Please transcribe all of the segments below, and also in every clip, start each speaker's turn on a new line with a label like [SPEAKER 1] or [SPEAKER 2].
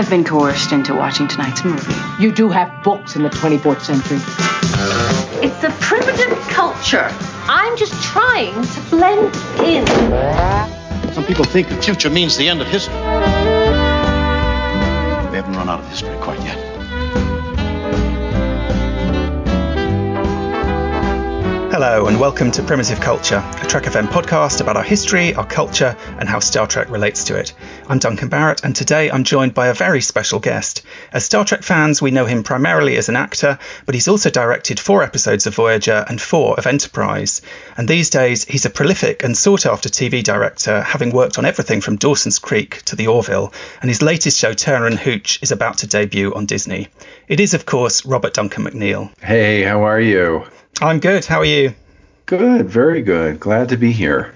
[SPEAKER 1] I've been coerced into watching tonight's movie.
[SPEAKER 2] You do have books in the 24th century.
[SPEAKER 3] It's a primitive culture. I'm just trying to blend in.
[SPEAKER 4] Some people think the future means the end of history. We haven't run out of history quite yet.
[SPEAKER 5] Hello, and welcome to Primitive Culture, a Trek FM podcast about our history, our culture, and how Star Trek relates to it. I'm Duncan Barrett, and today I'm joined by a very special guest. As Star Trek fans, we know him primarily as an actor, but he's also directed four episodes of Voyager and four of Enterprise. And these days, he's a prolific and sought after TV director, having worked on everything from Dawson's Creek to The Orville, and his latest show, Turner and Hooch, is about to debut on Disney. It is, of course, Robert Duncan McNeill.
[SPEAKER 6] Hey, how are you?
[SPEAKER 5] I'm good. How are you?
[SPEAKER 6] Good, very good. Glad to be here.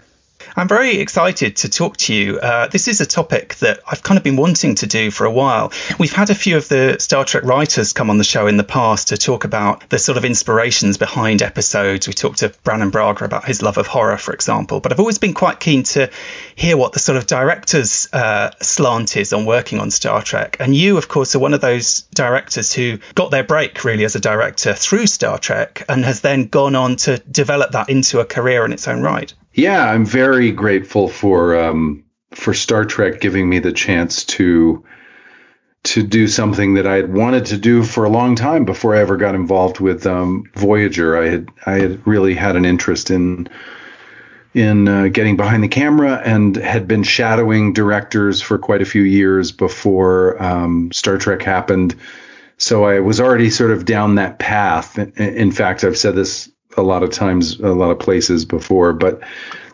[SPEAKER 5] I'm very excited to talk to you. Uh, this is a topic that I've kind of been wanting to do for a while. We've had a few of the Star Trek writers come on the show in the past to talk about the sort of inspirations behind episodes. We talked to Brannon Braga about his love of horror, for example. But I've always been quite keen to hear what the sort of director's uh, slant is on working on Star Trek. And you, of course, are one of those directors who got their break really as a director through Star Trek and has then gone on to develop that into a career in its own right.
[SPEAKER 6] Yeah, I'm very grateful for um, for Star Trek giving me the chance to to do something that I had wanted to do for a long time before I ever got involved with um, Voyager. I had I had really had an interest in in uh, getting behind the camera and had been shadowing directors for quite a few years before um, Star Trek happened. So I was already sort of down that path. In fact, I've said this a lot of times, a lot of places before, but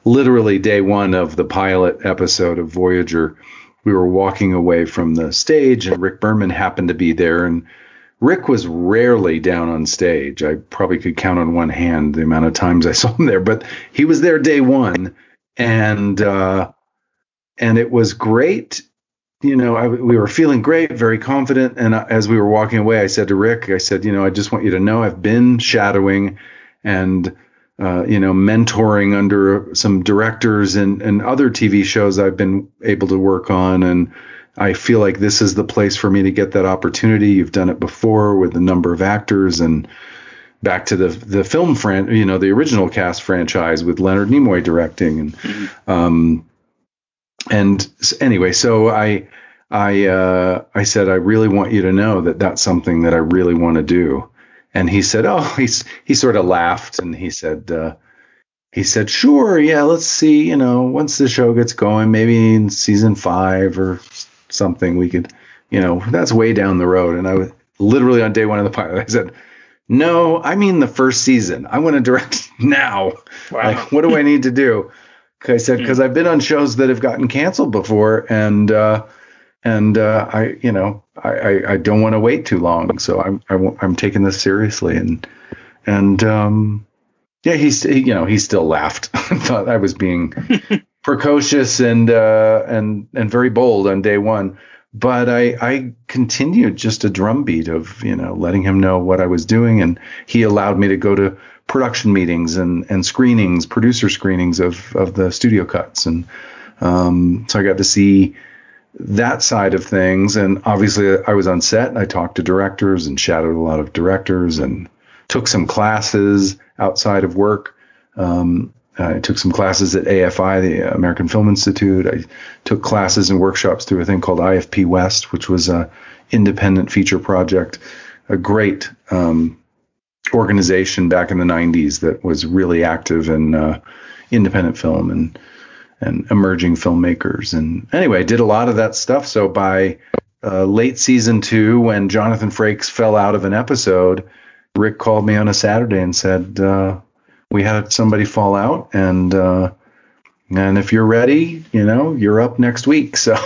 [SPEAKER 6] literally day one of the pilot episode of Voyager, we were walking away from the stage and Rick Berman happened to be there. And Rick was rarely down on stage. I probably could count on one hand the amount of times I saw him there, but he was there day one. And, uh, and it was great. You know, I, we were feeling great, very confident. And as we were walking away, I said to Rick, I said, you know, I just want you to know I've been shadowing and uh, you know mentoring under some directors and, and other TV shows I've been able to work on and I feel like this is the place for me to get that opportunity. You've done it before with a number of actors and back to the the film fran you know the original cast franchise with Leonard Nimoy directing and mm-hmm. um and anyway so I I uh, I said I really want you to know that that's something that I really want to do and he said, "Oh, he's he sort of laughed and he said, uh, he said, sure, yeah, let's see, you know, once the show gets going, maybe in season five or something, we could, you know, that's way down the road." And I was literally on day one of the pilot, I said, "No, I mean the first season. I want to direct now. Wow. Like, what do I need to do?" I said, "Because I've been on shows that have gotten canceled before, and." uh and uh, I, you know, I, I, I don't want to wait too long, so I'm I, am i am taking this seriously, and and um, yeah, he's he, you know he still laughed, thought I was being precocious and uh, and and very bold on day one, but I I continued just a drumbeat of you know letting him know what I was doing, and he allowed me to go to production meetings and and screenings, producer screenings of of the studio cuts, and um, so I got to see that side of things. And obviously, I was on set and I talked to directors and shadowed a lot of directors and took some classes outside of work. Um, I took some classes at AFI, the American Film Institute. I took classes and workshops through a thing called IFP West, which was a independent feature project, a great um, organization back in the 90s that was really active in uh, independent film and and emerging filmmakers. And anyway, did a lot of that stuff. So by uh, late season two, when Jonathan Frakes fell out of an episode, Rick called me on a Saturday and said, uh, "We had somebody fall out, and uh, and if you're ready, you know, you're up next week." So.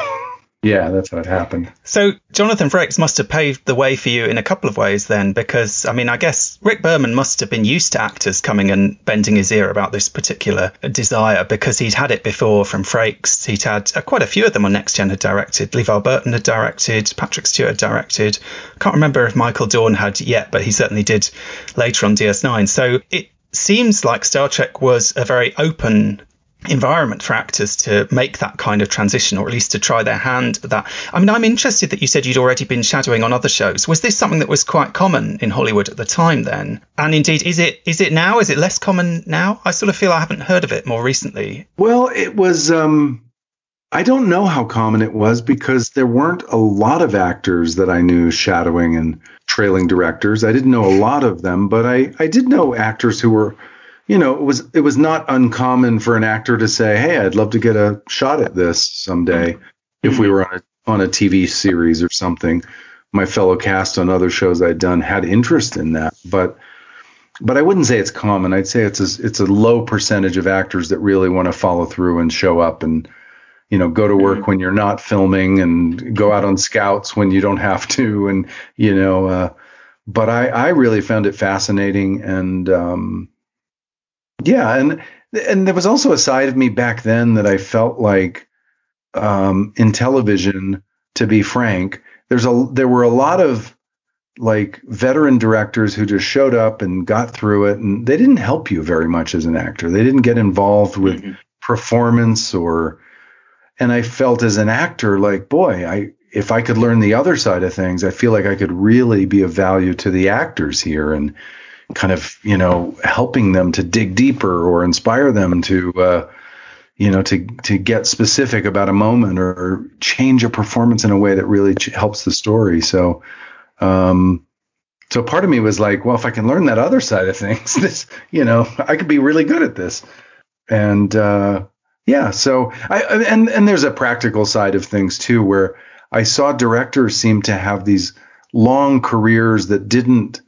[SPEAKER 6] Yeah, that's what happened.
[SPEAKER 5] So Jonathan Frakes must have paved the way for you in a couple of ways then, because I mean, I guess Rick Berman must have been used to actors coming and bending his ear about this particular desire because he'd had it before from Frakes. He'd had uh, quite a few of them on Next Gen had directed. LeVar Burton had directed. Patrick Stewart had directed. I can't remember if Michael Dorn had yet, but he certainly did later on DS9. So it seems like Star Trek was a very open environment for actors to make that kind of transition or at least to try their hand at that. I mean, I'm interested that you said you'd already been shadowing on other shows. Was this something that was quite common in Hollywood at the time then? And indeed, is it is it now? Is it less common now? I sort of feel I haven't heard of it more recently.
[SPEAKER 6] Well, it was um I don't know how common it was because there weren't a lot of actors that I knew shadowing and trailing directors. I didn't know a lot of them, but I I did know actors who were you know, it was it was not uncommon for an actor to say, "Hey, I'd love to get a shot at this someday." If we were on a on a TV series or something, my fellow cast on other shows I'd done had interest in that, but but I wouldn't say it's common. I'd say it's a, it's a low percentage of actors that really want to follow through and show up and you know go to work mm-hmm. when you're not filming and go out on scouts when you don't have to and you know. Uh, but I I really found it fascinating and um, yeah, and and there was also a side of me back then that I felt like um, in television, to be frank, there's a there were a lot of like veteran directors who just showed up and got through it, and they didn't help you very much as an actor. They didn't get involved with mm-hmm. performance or, and I felt as an actor like, boy, I if I could learn the other side of things, I feel like I could really be of value to the actors here and kind of you know helping them to dig deeper or inspire them to uh, you know to to get specific about a moment or change a performance in a way that really ch- helps the story. So um so part of me was like well if i can learn that other side of things this you know i could be really good at this. And uh yeah so i and and there's a practical side of things too where i saw directors seem to have these long careers that didn't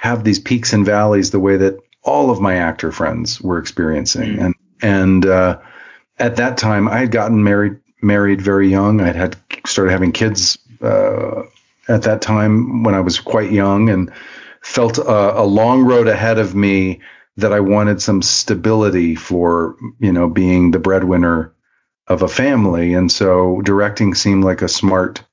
[SPEAKER 6] have these peaks and valleys the way that all of my actor friends were experiencing. Mm. And and uh, at that time, I had gotten married married very young. I had started having kids uh, at that time when I was quite young, and felt a, a long road ahead of me that I wanted some stability for you know being the breadwinner of a family. And so directing seemed like a smart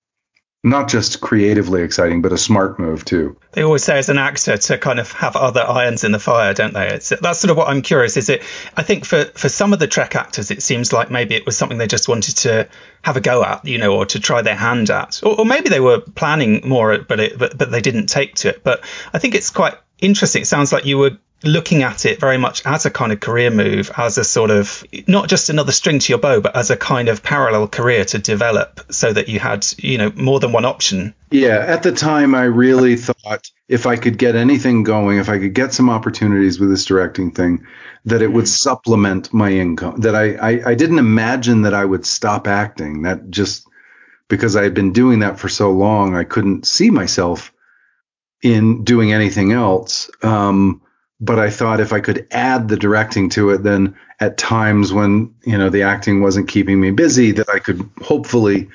[SPEAKER 6] not just creatively exciting, but a smart move too.
[SPEAKER 5] They always say as an actor to kind of have other irons in the fire, don't they? It's, that's sort of what I'm curious. Is it? I think for for some of the Trek actors, it seems like maybe it was something they just wanted to have a go at, you know, or to try their hand at, or, or maybe they were planning more, but it, but but they didn't take to it. But I think it's quite interesting. It sounds like you were looking at it very much as a kind of career move, as a sort of not just another string to your bow, but as a kind of parallel career to develop so that you had, you know, more than one option.
[SPEAKER 6] Yeah, at the time, I really thought if I could get anything going, if I could get some opportunities with this directing thing, that it would supplement my income. That I, I, I didn't imagine that I would stop acting. That just because I had been doing that for so long, I couldn't see myself in doing anything else. Um, but I thought if I could add the directing to it, then at times when you know the acting wasn't keeping me busy, that I could hopefully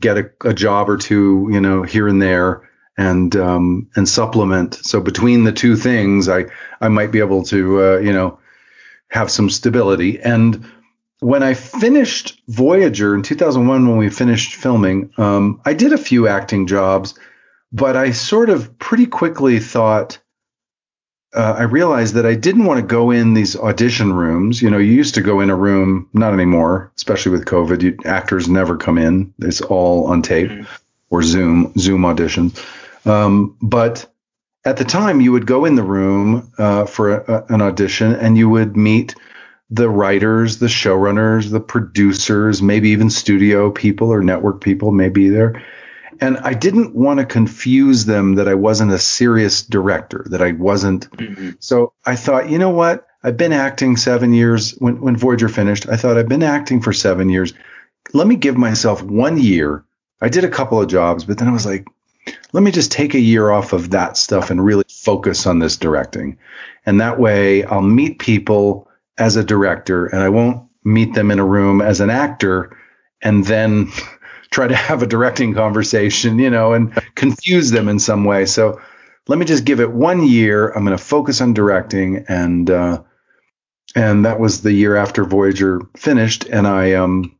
[SPEAKER 6] get a, a job or two, you know, here and there, and um, and supplement. So between the two things, I I might be able to uh, you know have some stability. And when I finished Voyager in 2001, when we finished filming, um, I did a few acting jobs, but I sort of pretty quickly thought uh, I realized that I didn't want to go in these audition rooms. You know, you used to go in a room, not anymore, especially with COVID. You, actors never come in; it's all on tape mm-hmm. or Zoom Zoom auditions. Um, but at the time, you would go in the room uh, for a, an audition, and you would meet the writers, the showrunners, the producers, maybe even studio people or network people may be there and I didn't want to confuse them that I wasn't a serious director, that I wasn't. Mm-hmm. So I thought, you know what? I've been acting seven years when, when Voyager finished. I thought I've been acting for seven years. Let me give myself one year. I did a couple of jobs, but then I was like, let me just take a year off of that stuff and really focus on this directing. And that way I'll meet people as a director and I won't meet them in a room as an actor and then try to have a directing conversation, you know, and confuse them in some way. So let me just give it one year. I'm going to focus on directing, and uh, and that was the year after Voyager finished, and I um.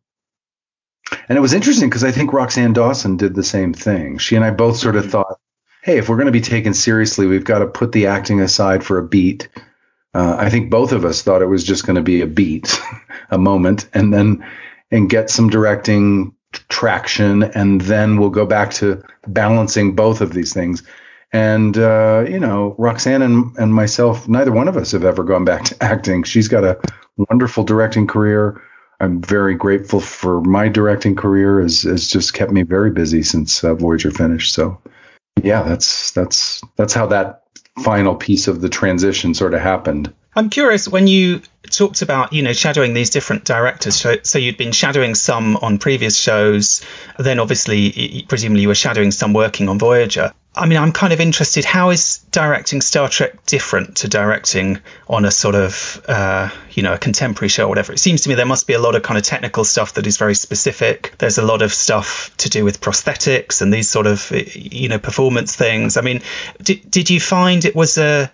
[SPEAKER 6] And it was interesting because I think Roxann Dawson did the same thing. She and I both sort of mm-hmm. thought, hey, if we're going to be taken seriously, we've got to put the acting aside for a beat. Uh, I think both of us thought it was just going to be a beat, a moment, and then and get some directing traction, and then we'll go back to balancing both of these things. And uh, you know, Roxann and, and myself, neither one of us have ever gone back to acting. She's got a wonderful directing career. I'm very grateful for my directing career. has has just kept me very busy since uh, Voyager finished. So, yeah, that's that's that's how that final piece of the transition sort of happened.
[SPEAKER 5] I'm curious when you talked about, you know, shadowing these different directors. So, you'd been shadowing some on previous shows, then obviously, presumably, you were shadowing some working on Voyager. I mean, I'm kind of interested. How is directing Star Trek different to directing on a sort of, uh, you know, a contemporary show or whatever? It seems to me there must be a lot of kind of technical stuff that is very specific. There's a lot of stuff to do with prosthetics and these sort of, you know, performance things. I mean, did, did you find it was a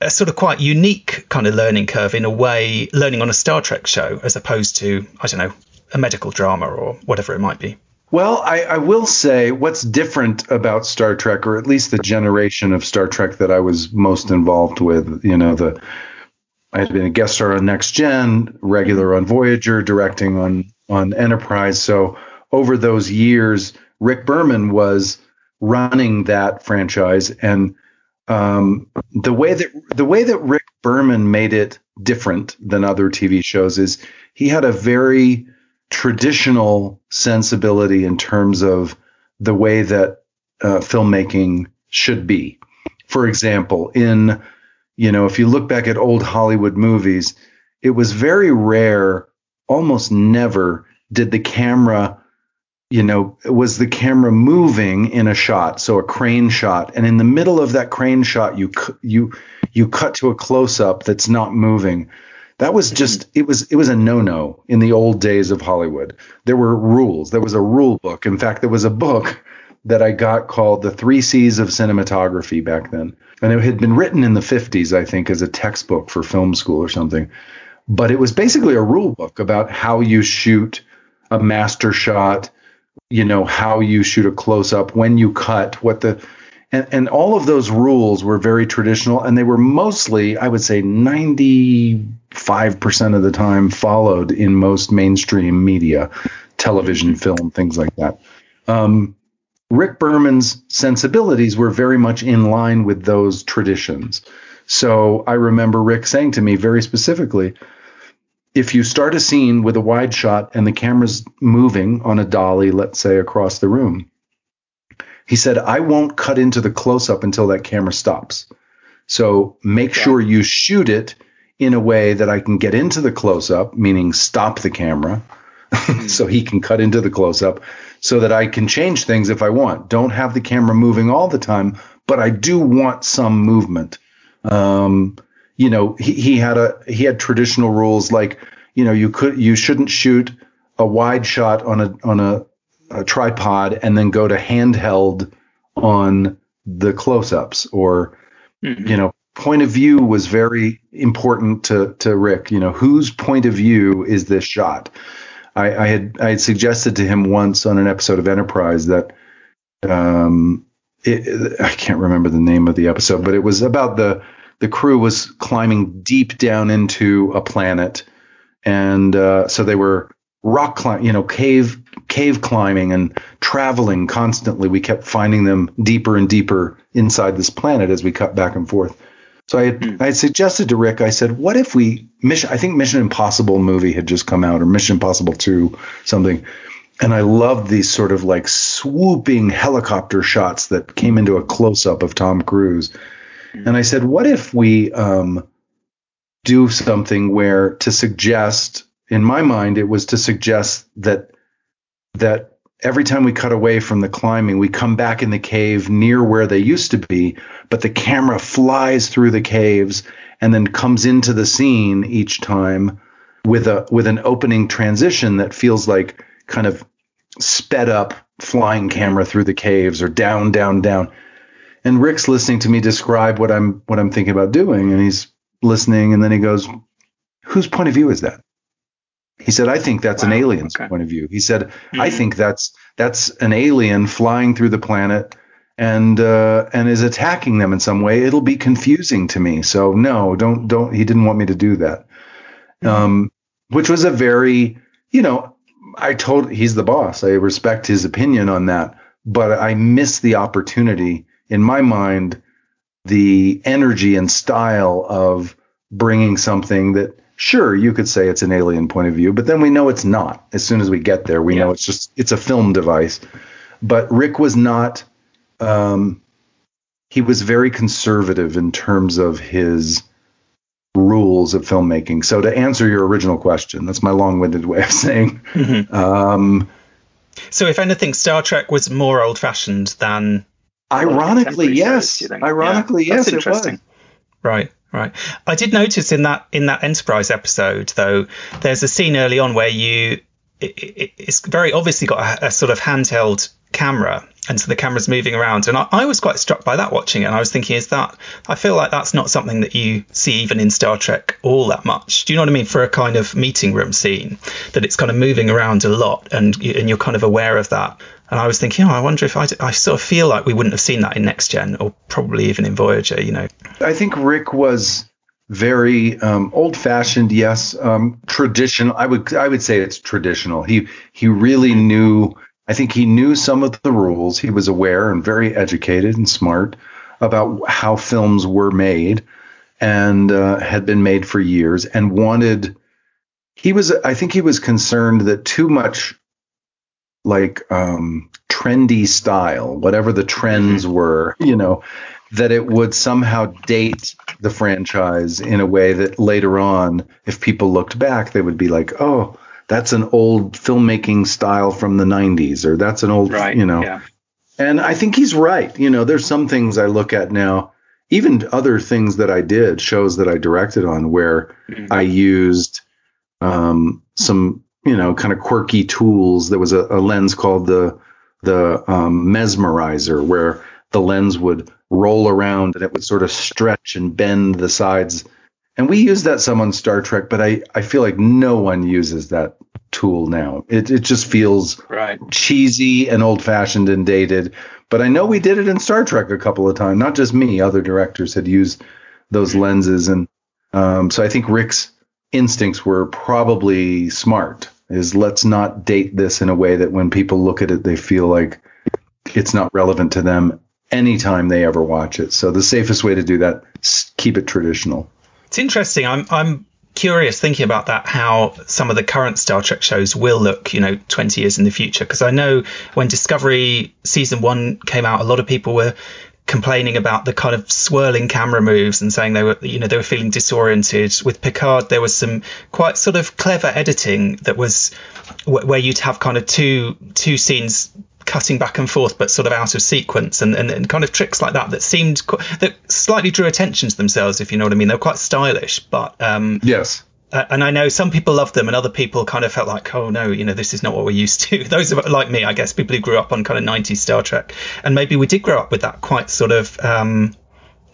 [SPEAKER 5] a sort of quite unique kind of learning curve in a way, learning on a Star Trek show as opposed to, I don't know, a medical drama or whatever it might be.
[SPEAKER 6] Well, I, I, will say what's different about Star Trek, or at least the generation of Star Trek that I was most involved with, you know, the I had been a guest star on Next Gen, regular on Voyager, directing on on Enterprise. So over those years, Rick Berman was running that franchise, and um, the way that the way that Rick Berman made it different than other TV shows is he had a very traditional sensibility in terms of the way that uh, filmmaking should be. For example, in you know, if you look back at old Hollywood movies, it was very rare, almost never did the camera you know, was the camera moving in a shot, so a crane shot, and in the middle of that crane shot, you you you cut to a close up that's not moving. That was just it was it was a no no in the old days of Hollywood. There were rules. There was a rule book. In fact, there was a book that I got called The Three C's of Cinematography back then, and it had been written in the 50s, I think, as a textbook for film school or something. But it was basically a rule book about how you shoot a master shot you know how you shoot a close up, when you cut, what the and, and all of those rules were very traditional and they were mostly, I would say 95% of the time followed in most mainstream media, television, film, things like that. Um, Rick Berman's sensibilities were very much in line with those traditions. So I remember Rick saying to me very specifically, if you start a scene with a wide shot and the camera's moving on a dolly, let's say across the room, he said, I won't cut into the close up until that camera stops. So make sure you shoot it in a way that I can get into the close up, meaning stop the camera so he can cut into the close up so that I can change things if I want. Don't have the camera moving all the time, but I do want some movement. Um, you know, he, he had a he had traditional rules like, you know, you could you shouldn't shoot a wide shot on a on a, a tripod and then go to handheld on the close-ups or mm-hmm. you know point of view was very important to to Rick. You know, whose point of view is this shot? I, I, had I had suggested to him once on an episode of Enterprise that um, it, I can't remember the name of the episode, but it was about the the crew was climbing deep down into a planet, and uh, so they were rock climb, you know, cave cave climbing and traveling constantly. We kept finding them deeper and deeper inside this planet as we cut back and forth. So I had, mm. I had suggested to Rick, I said, what if we mission? I think Mission Impossible movie had just come out, or Mission Impossible Two, something. and I loved these sort of like swooping helicopter shots that came into a close up of Tom Cruise. And I said, what if we um, do something where to suggest, in my mind, it was to suggest that that every time we cut away from the climbing, we come back in the cave near where they used to be, but the camera flies through the caves and then comes into the scene each time with a with an opening transition that feels like kind of sped up flying camera through the caves or down down down and Rick's listening to me describe what I'm what I'm thinking about doing. And he's listening. And then he goes whose point of view is that? He said I think that's wow, an alien's okay. point of view. He said mm-hmm. I think that's that's an alien flying through the planet and uh, and is attacking them in some way. It'll be confusing to me. So no don't don't he didn't want me to do that. Mm-hmm. um, which was a very you know I told he's the boss. I respect his opinion on that, but I miss the opportunity in my mind, the energy and style of bringing something that sure you could say it's an alien point of view, but then we know it's not. As soon as we get there, we yeah. know it's just it's a film device. But Rick was not. Um, he was very conservative in terms of his rules of filmmaking. So to answer your original question, that's my long-winded way of saying. Mm-hmm. Um,
[SPEAKER 5] so if anything, Star Trek was more old-fashioned than.
[SPEAKER 6] Ironically, yes. Ironically, yeah, yes, it was.
[SPEAKER 5] Right. Right. I did notice in that in that Enterprise episode, though, there's a scene early on where you it, it, it's very obviously got a, a, sort of handheld camera and so the camera's moving around and I, I, was quite struck by that watching it and i was thinking is that i feel like that's not something that you see even in star trek all that much do you know what i mean for a kind of meeting room scene that it's kind of moving around a lot and, and you're kind of aware of that and i was thinking oh i wonder if I, I sort of feel like we wouldn't have seen that in next gen or probably even in voyager you know
[SPEAKER 6] i think rick was very um, old-fashioned, yes. Um, traditional. I would I would say it's traditional. He he really knew I think he knew some of the rules. He was aware and very educated and smart about how films were made and uh, had been made for years and wanted he was I think he was concerned that too much like um, trendy style, whatever the trends mm-hmm. were, you know, that it would somehow date the franchise in a way that later on, if people looked back, they would be like, oh, that's an old filmmaking style from the 90s or that's an old right, you know yeah. and i think he's right you know there's some things i look at now even other things that i did shows that i directed on where mm-hmm. i used um, some you know kind of quirky tools there was a, a lens called the the um, mesmerizer where the lens would roll around and it would sort of stretch and bend the sides and we used that some on Star Trek, but I, I feel like no one uses that tool now. It, it just feels
[SPEAKER 5] right.
[SPEAKER 6] cheesy and old fashioned and dated. But I know we did it in Star Trek a couple of times. Not just me, other directors had used those lenses. And um, so I think Rick's instincts were probably smart is let's not date this in a way that when people look at it, they feel like it's not relevant to them anytime they ever watch it. So the safest way to do that, keep it traditional.
[SPEAKER 5] It's interesting. I'm I'm curious thinking about that how some of the current Star Trek shows will look, you know, 20 years in the future because I know when Discovery season 1 came out a lot of people were complaining about the kind of swirling camera moves and saying they were you know they were feeling disoriented. With Picard there was some quite sort of clever editing that was where you'd have kind of two two scenes cutting back and forth but sort of out of sequence and, and, and kind of tricks like that that seemed that slightly drew attention to themselves if you know what I mean. They were quite stylish but um,
[SPEAKER 6] yes
[SPEAKER 5] uh, and I know some people loved them and other people kind of felt like oh no you know this is not what we're used to those of like me I guess people who grew up on kind of 90s Star Trek and maybe we did grow up with that quite sort of um,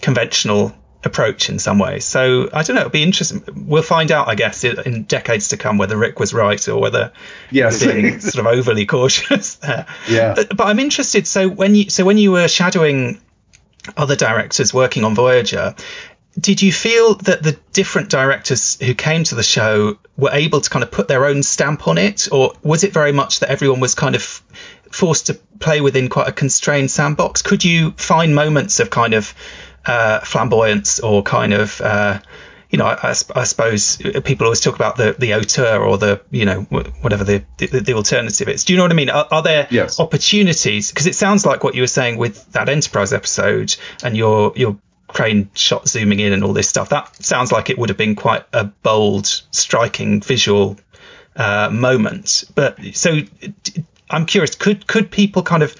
[SPEAKER 5] conventional approach in some ways. So I don't know. It'll be interesting. We'll find out, I guess, in decades to come whether Rick was right or whether
[SPEAKER 6] yes.
[SPEAKER 5] being sort of overly cautious there.
[SPEAKER 6] Yeah.
[SPEAKER 5] But, but, I'm interested. So when you so when you were shadowing other directors working on Voyager. Did you feel that the different directors who came to the show were able to kind of put their own stamp on it, or was it very much that everyone was kind of forced to play within quite a constrained sandbox? Could you find moments of kind of uh, flamboyance or kind of uh, you know, I, I, suppose people always talk about the the auteur or the you know whatever the the, the alternative is. Do you know what I mean? Are, are there
[SPEAKER 6] yes.
[SPEAKER 5] opportunities? Because it sounds like what you were saying with that Enterprise episode and your your crane shot zooming in and all this stuff. That sounds like it would have been quite a bold, striking visual uh, moment. But so I'm curious, could could people kind of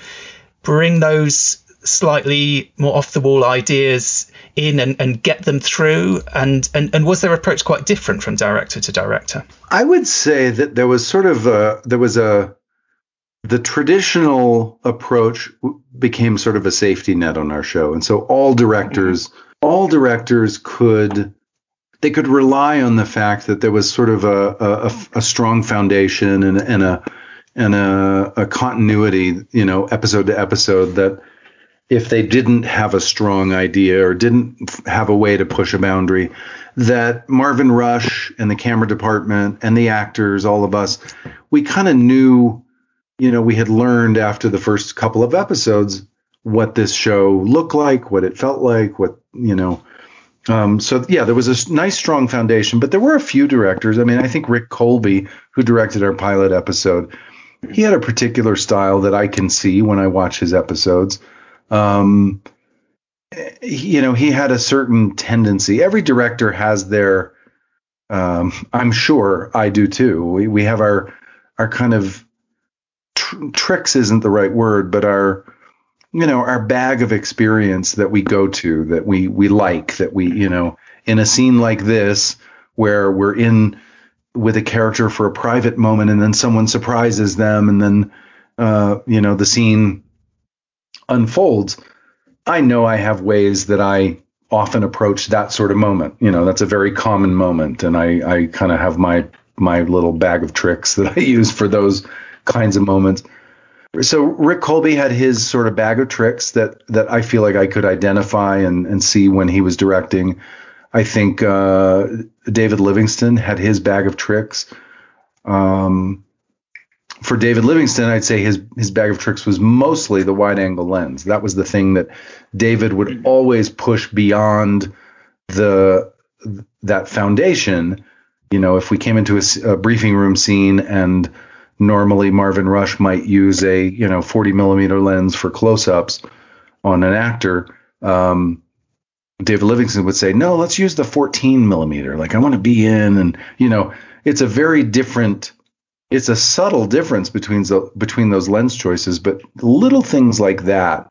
[SPEAKER 5] bring those slightly more off the wall ideas in and, and get them through? And, and, and was their approach quite different from director to director?
[SPEAKER 6] I would say that there was sort of a, there was a, the traditional approach became sort of a safety net on our show. And so all directors, all directors could, they could rely on the fact that there was sort of a, a, a strong foundation and, and a, and a, a continuity, you know, episode to episode that, if they didn't have a strong idea or didn't have a way to push a boundary, that Marvin Rush and the camera department and the actors, all of us, we kind of knew, you know, we had learned after the first couple of episodes what this show looked like, what it felt like, what, you know. Um, so yeah, there was a nice strong foundation, but there were a few directors. I mean, I think Rick Kolbe, who directed our pilot episode, he had a particular style that I can see when I watch his episodes. Um, you know, he had a certain tendency. Every director has their. Um, I'm sure I do too. We we have our our kind of tr- tricks isn't the right word, but our you know our bag of experience that we go to that we we like that we you know in a scene like this where we're in with a character for a private moment and then someone surprises them and then uh, you know the scene unfolds, I know I have ways that I often approach that sort of moment. You know, that's a very common moment, and I I kind of have my my little bag of tricks that I use for those kinds of moments. So Rick Kolbe had his sort of bag of tricks that that I feel like I could identify and and see when he was directing. I think uh, David Livingston had his bag of tricks. Um, for David Livingston, I'd say his his bag of tricks was mostly the wide angle lens. That was the thing that David would always push beyond the that foundation. You know, if we came into a, a briefing room scene and normally Marvin Rush might use a you know 40 millimeter lens for close-ups on an actor, um, David Livingston would say, no, let's use the 14 millimeter. Like I want to be in, and you know, it's a very different it's a subtle difference between the, between those lens choices, but little things like that,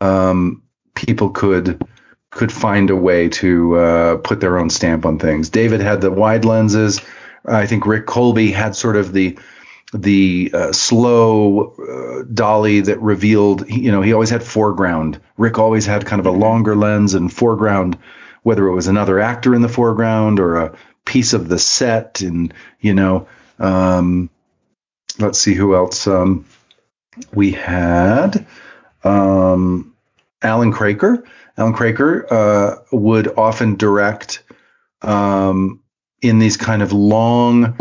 [SPEAKER 6] um, people could could find a way to uh, put their own stamp on things. David had the wide lenses. I think Rick Kolbe had sort of the the uh, slow uh, dolly that revealed. You know, he always had foreground. Rick always had kind of a longer lens and foreground, whether it was another actor in the foreground or a piece of the set, and you know. Um, let's see who else. Um, we had um, Allan Kroeker. Allan Kroeker uh, would often direct um, in these kind of long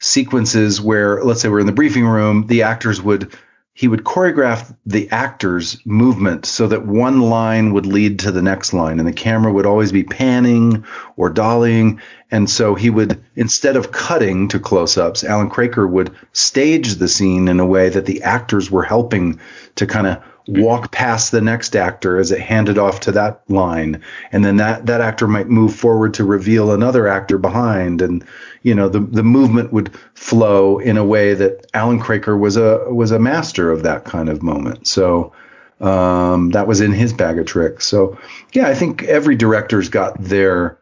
[SPEAKER 6] sequences where, let's say, we're in the briefing room, the actors would he would choreograph the actor's movement so that one line would lead to the next line and the camera would always be panning or dollying and so he would instead of cutting to close-ups Allan Kroeker would stage the scene in a way that the actors were helping to kind of walk past the next actor as it handed off to that line. And then that that actor might move forward to reveal another actor behind. And you know the the movement would flow in a way that Allan Kroeker was a was a master of that kind of moment. So um, that was in his bag of tricks. So yeah I think every director's got their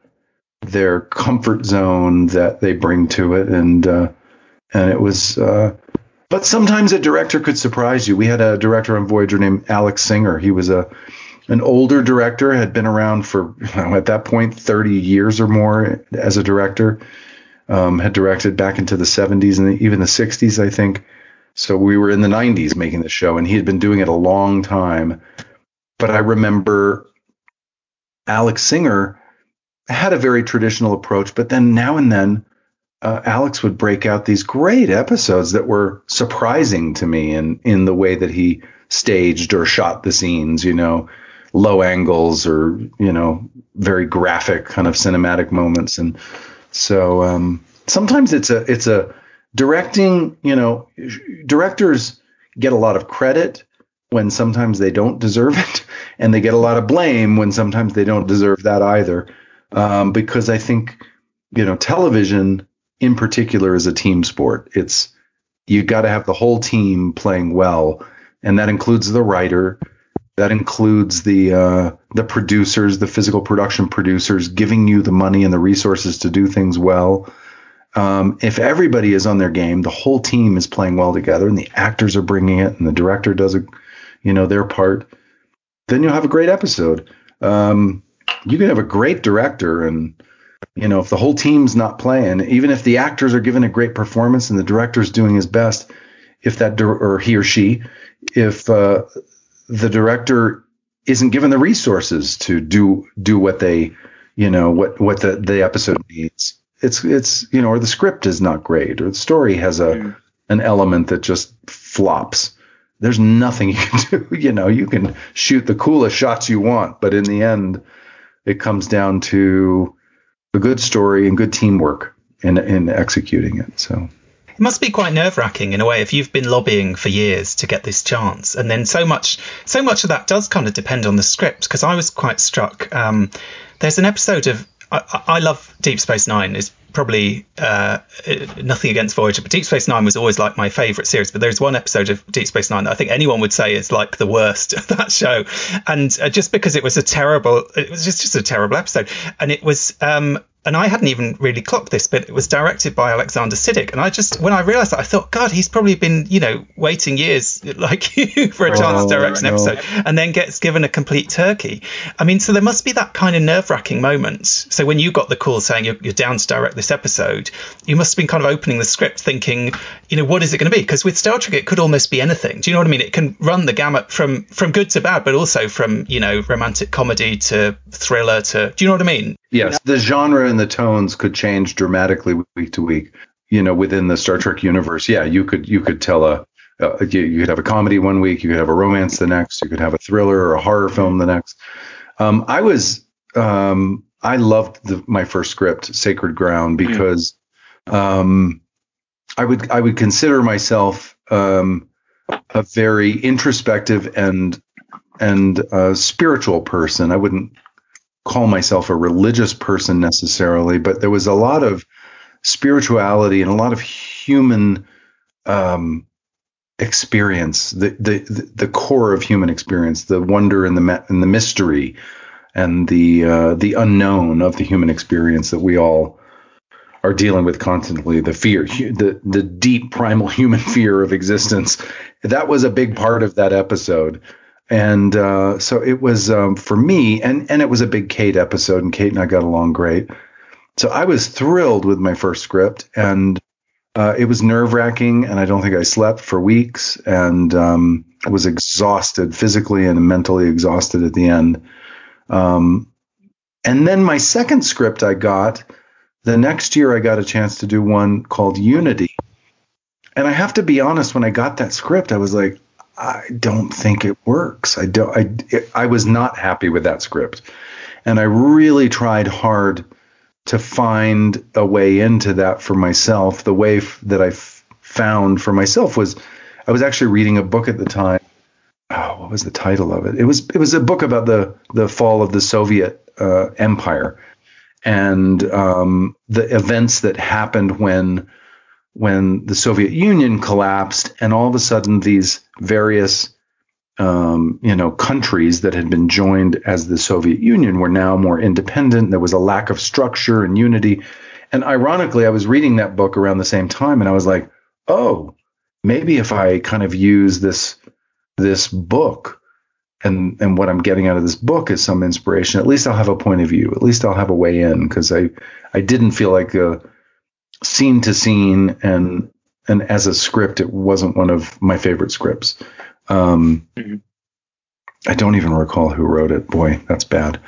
[SPEAKER 6] their comfort zone that they bring to it. And uh, and it was uh, but sometimes a director could surprise you. We had a director on Voyager named Alex Singer. He was a an older director, had been around for at that point 30 years or more as a director. Um, had directed back into the 70s and even the 60s, I think. So we were in the 90s making the show, and he had been doing it a long time. But I remember Alex Singer had a very traditional approach, but then now and then uh, Alex would break out these great episodes that were surprising to me in in the way that he staged or shot the scenes. You know, low angles or you know very graphic kind of cinematic moments and so um, sometimes it's a it's a directing you know directors get a lot of credit when sometimes they don't deserve it and they get a lot of blame when sometimes they don't deserve that either um, because i think you know television in particular is a team sport it's you've got to have the whole team playing well and that includes the writer that includes the uh, the producers, the physical production producers, giving you the money and the resources to do things well. Um, if everybody is on their game, the whole team is playing well together, and the actors are bringing it, and the director does a, you know, their part, then you'll have a great episode. Um, you can have a great director, and you know, if the whole team's not playing, even if the actors are giving a great performance and the director's doing his best, if that or he or she, if uh, the director isn't given the resources to do do what they you know what what the the episode needs it's it's you know or the script is not great or the story has a an element that just flops. There's nothing you can do you know you can shoot the coolest shots you want but in the end it comes down to a good story and good teamwork in in executing it so
[SPEAKER 5] it must be quite nerve wracking in a way if you've been lobbying for years to get this chance, and then so much, so much of that does kind of depend on the script. Because I was quite struck. Um, there's an episode of I, I, love Deep Space Nine. Is probably uh, nothing against Voyager, but Deep Space Nine was always like my favorite series. But there's one episode of Deep Space Nine that I think anyone would say is like the worst of that show, and uh, just because it was a terrible, it was just just a terrible episode, and it was um, and I hadn't even really clocked this, but it was directed by Alexander Siddig. And I just, when I realized that, I thought, God, he's probably been, you know, waiting years like you for a chance oh, to direct an episode and then gets given a complete turkey. I mean, so there must be that kind of nerve wracking moment. So when you got the call saying you're, you're, down to direct this episode, you must have been kind of opening the script thinking, you know, what is it going to be? Because with Star Trek, it could almost be anything. Do you know what I mean? It can run the gamut from, from good to bad, but also from, you know, romantic comedy to thriller to, do you know what I mean?
[SPEAKER 6] Yes, the genre and the tones could change dramatically week to week. You know, within the Star Trek universe, yeah, you could you could tell a uh, you, you, could have a comedy one week, you could have a romance the next, you could have a thriller or a horror film the next. Um, I was um, I loved the, my first script, Sacred Ground, hmm. because um, I would I would consider myself um, a very introspective and and uh, spiritual person. I wouldn't call myself a religious person necessarily, but there was a lot of spirituality and a lot of human um, experience, the, the the core of human experience, the wonder and the and the mystery and the uh, the unknown of the human experience that we all are dealing with constantly the fear the the deep primal human fear of existence. That was a big part of that episode and uh, so it was um, for me, and and it was a big Kate episode, and Kate and I got along great. So I was thrilled with my first script, and uh, it was nerve wracking, and I don't think I slept for weeks, and um, I was exhausted physically and mentally exhausted at the end. Um, and then my second script I got the next year, I got a chance to do one called Unity. And I have to be honest, when I got that script, I was like, I don't think it works. I don't. I I was not happy with that script, and I really tried hard to find a way into that for myself. The way f- that I f- found for myself was I was actually reading a book at the time. Oh, what was the title of it? It was it was a book about the the fall of the Soviet uh, Empire and um, the events that happened when when the Soviet Union collapsed, and all of a sudden these various um, you know countries that had been joined as the Soviet Union were now more independent. There was a lack of structure and unity. And ironically, I was reading that book around the same time, and I was like, oh, maybe if I kind of use this this book and and what I'm getting out of this book is some inspiration. At least I'll have a point of view. At least I'll have a way in because I I didn't feel like a scene to scene and and as a script, it wasn't one of my favorite scripts. Um, mm-hmm. I don't even recall who wrote it. Boy, that's bad.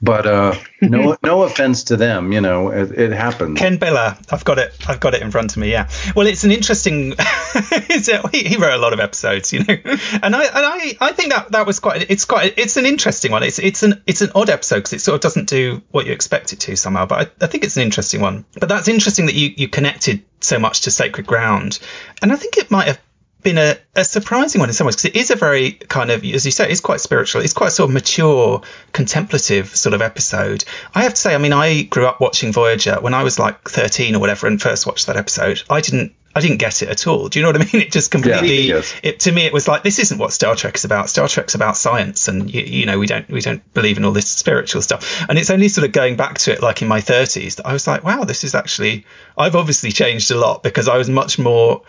[SPEAKER 6] But uh, no no offense to them, you know, it, it happens.
[SPEAKER 5] Ken Biller, I've got it. I've got it in front of me. Yeah. Well, it's an interesting. it's a, he, he wrote a lot of episodes, you know, and I and I, I think that that was quite. It's quite. It's an interesting one. It's it's an it's an odd episode because it sort of doesn't do what you expect it to somehow. But I, I think it's an interesting one. But that's interesting that you you connected so much to Sacred Ground, and I think it might have been a, a surprising one in some ways because it is a very kind of, as you say, it's quite spiritual. It's quite sort of mature, contemplative sort of episode. I have to say, I mean, I grew up watching Voyager when I was like 13 or whatever and first watched that episode. I didn't. I didn't get it at all. Do you know what I mean? It just completely.
[SPEAKER 6] Yeah, yes.
[SPEAKER 5] It to me, it was like this isn't what Star Trek is about. Star Trek's about science, and you, you know we don't we don't believe in all this spiritual stuff. And it's only sort of going back to it, like in my 30s, that I was like, wow, this is actually. I've obviously changed a lot because I was much more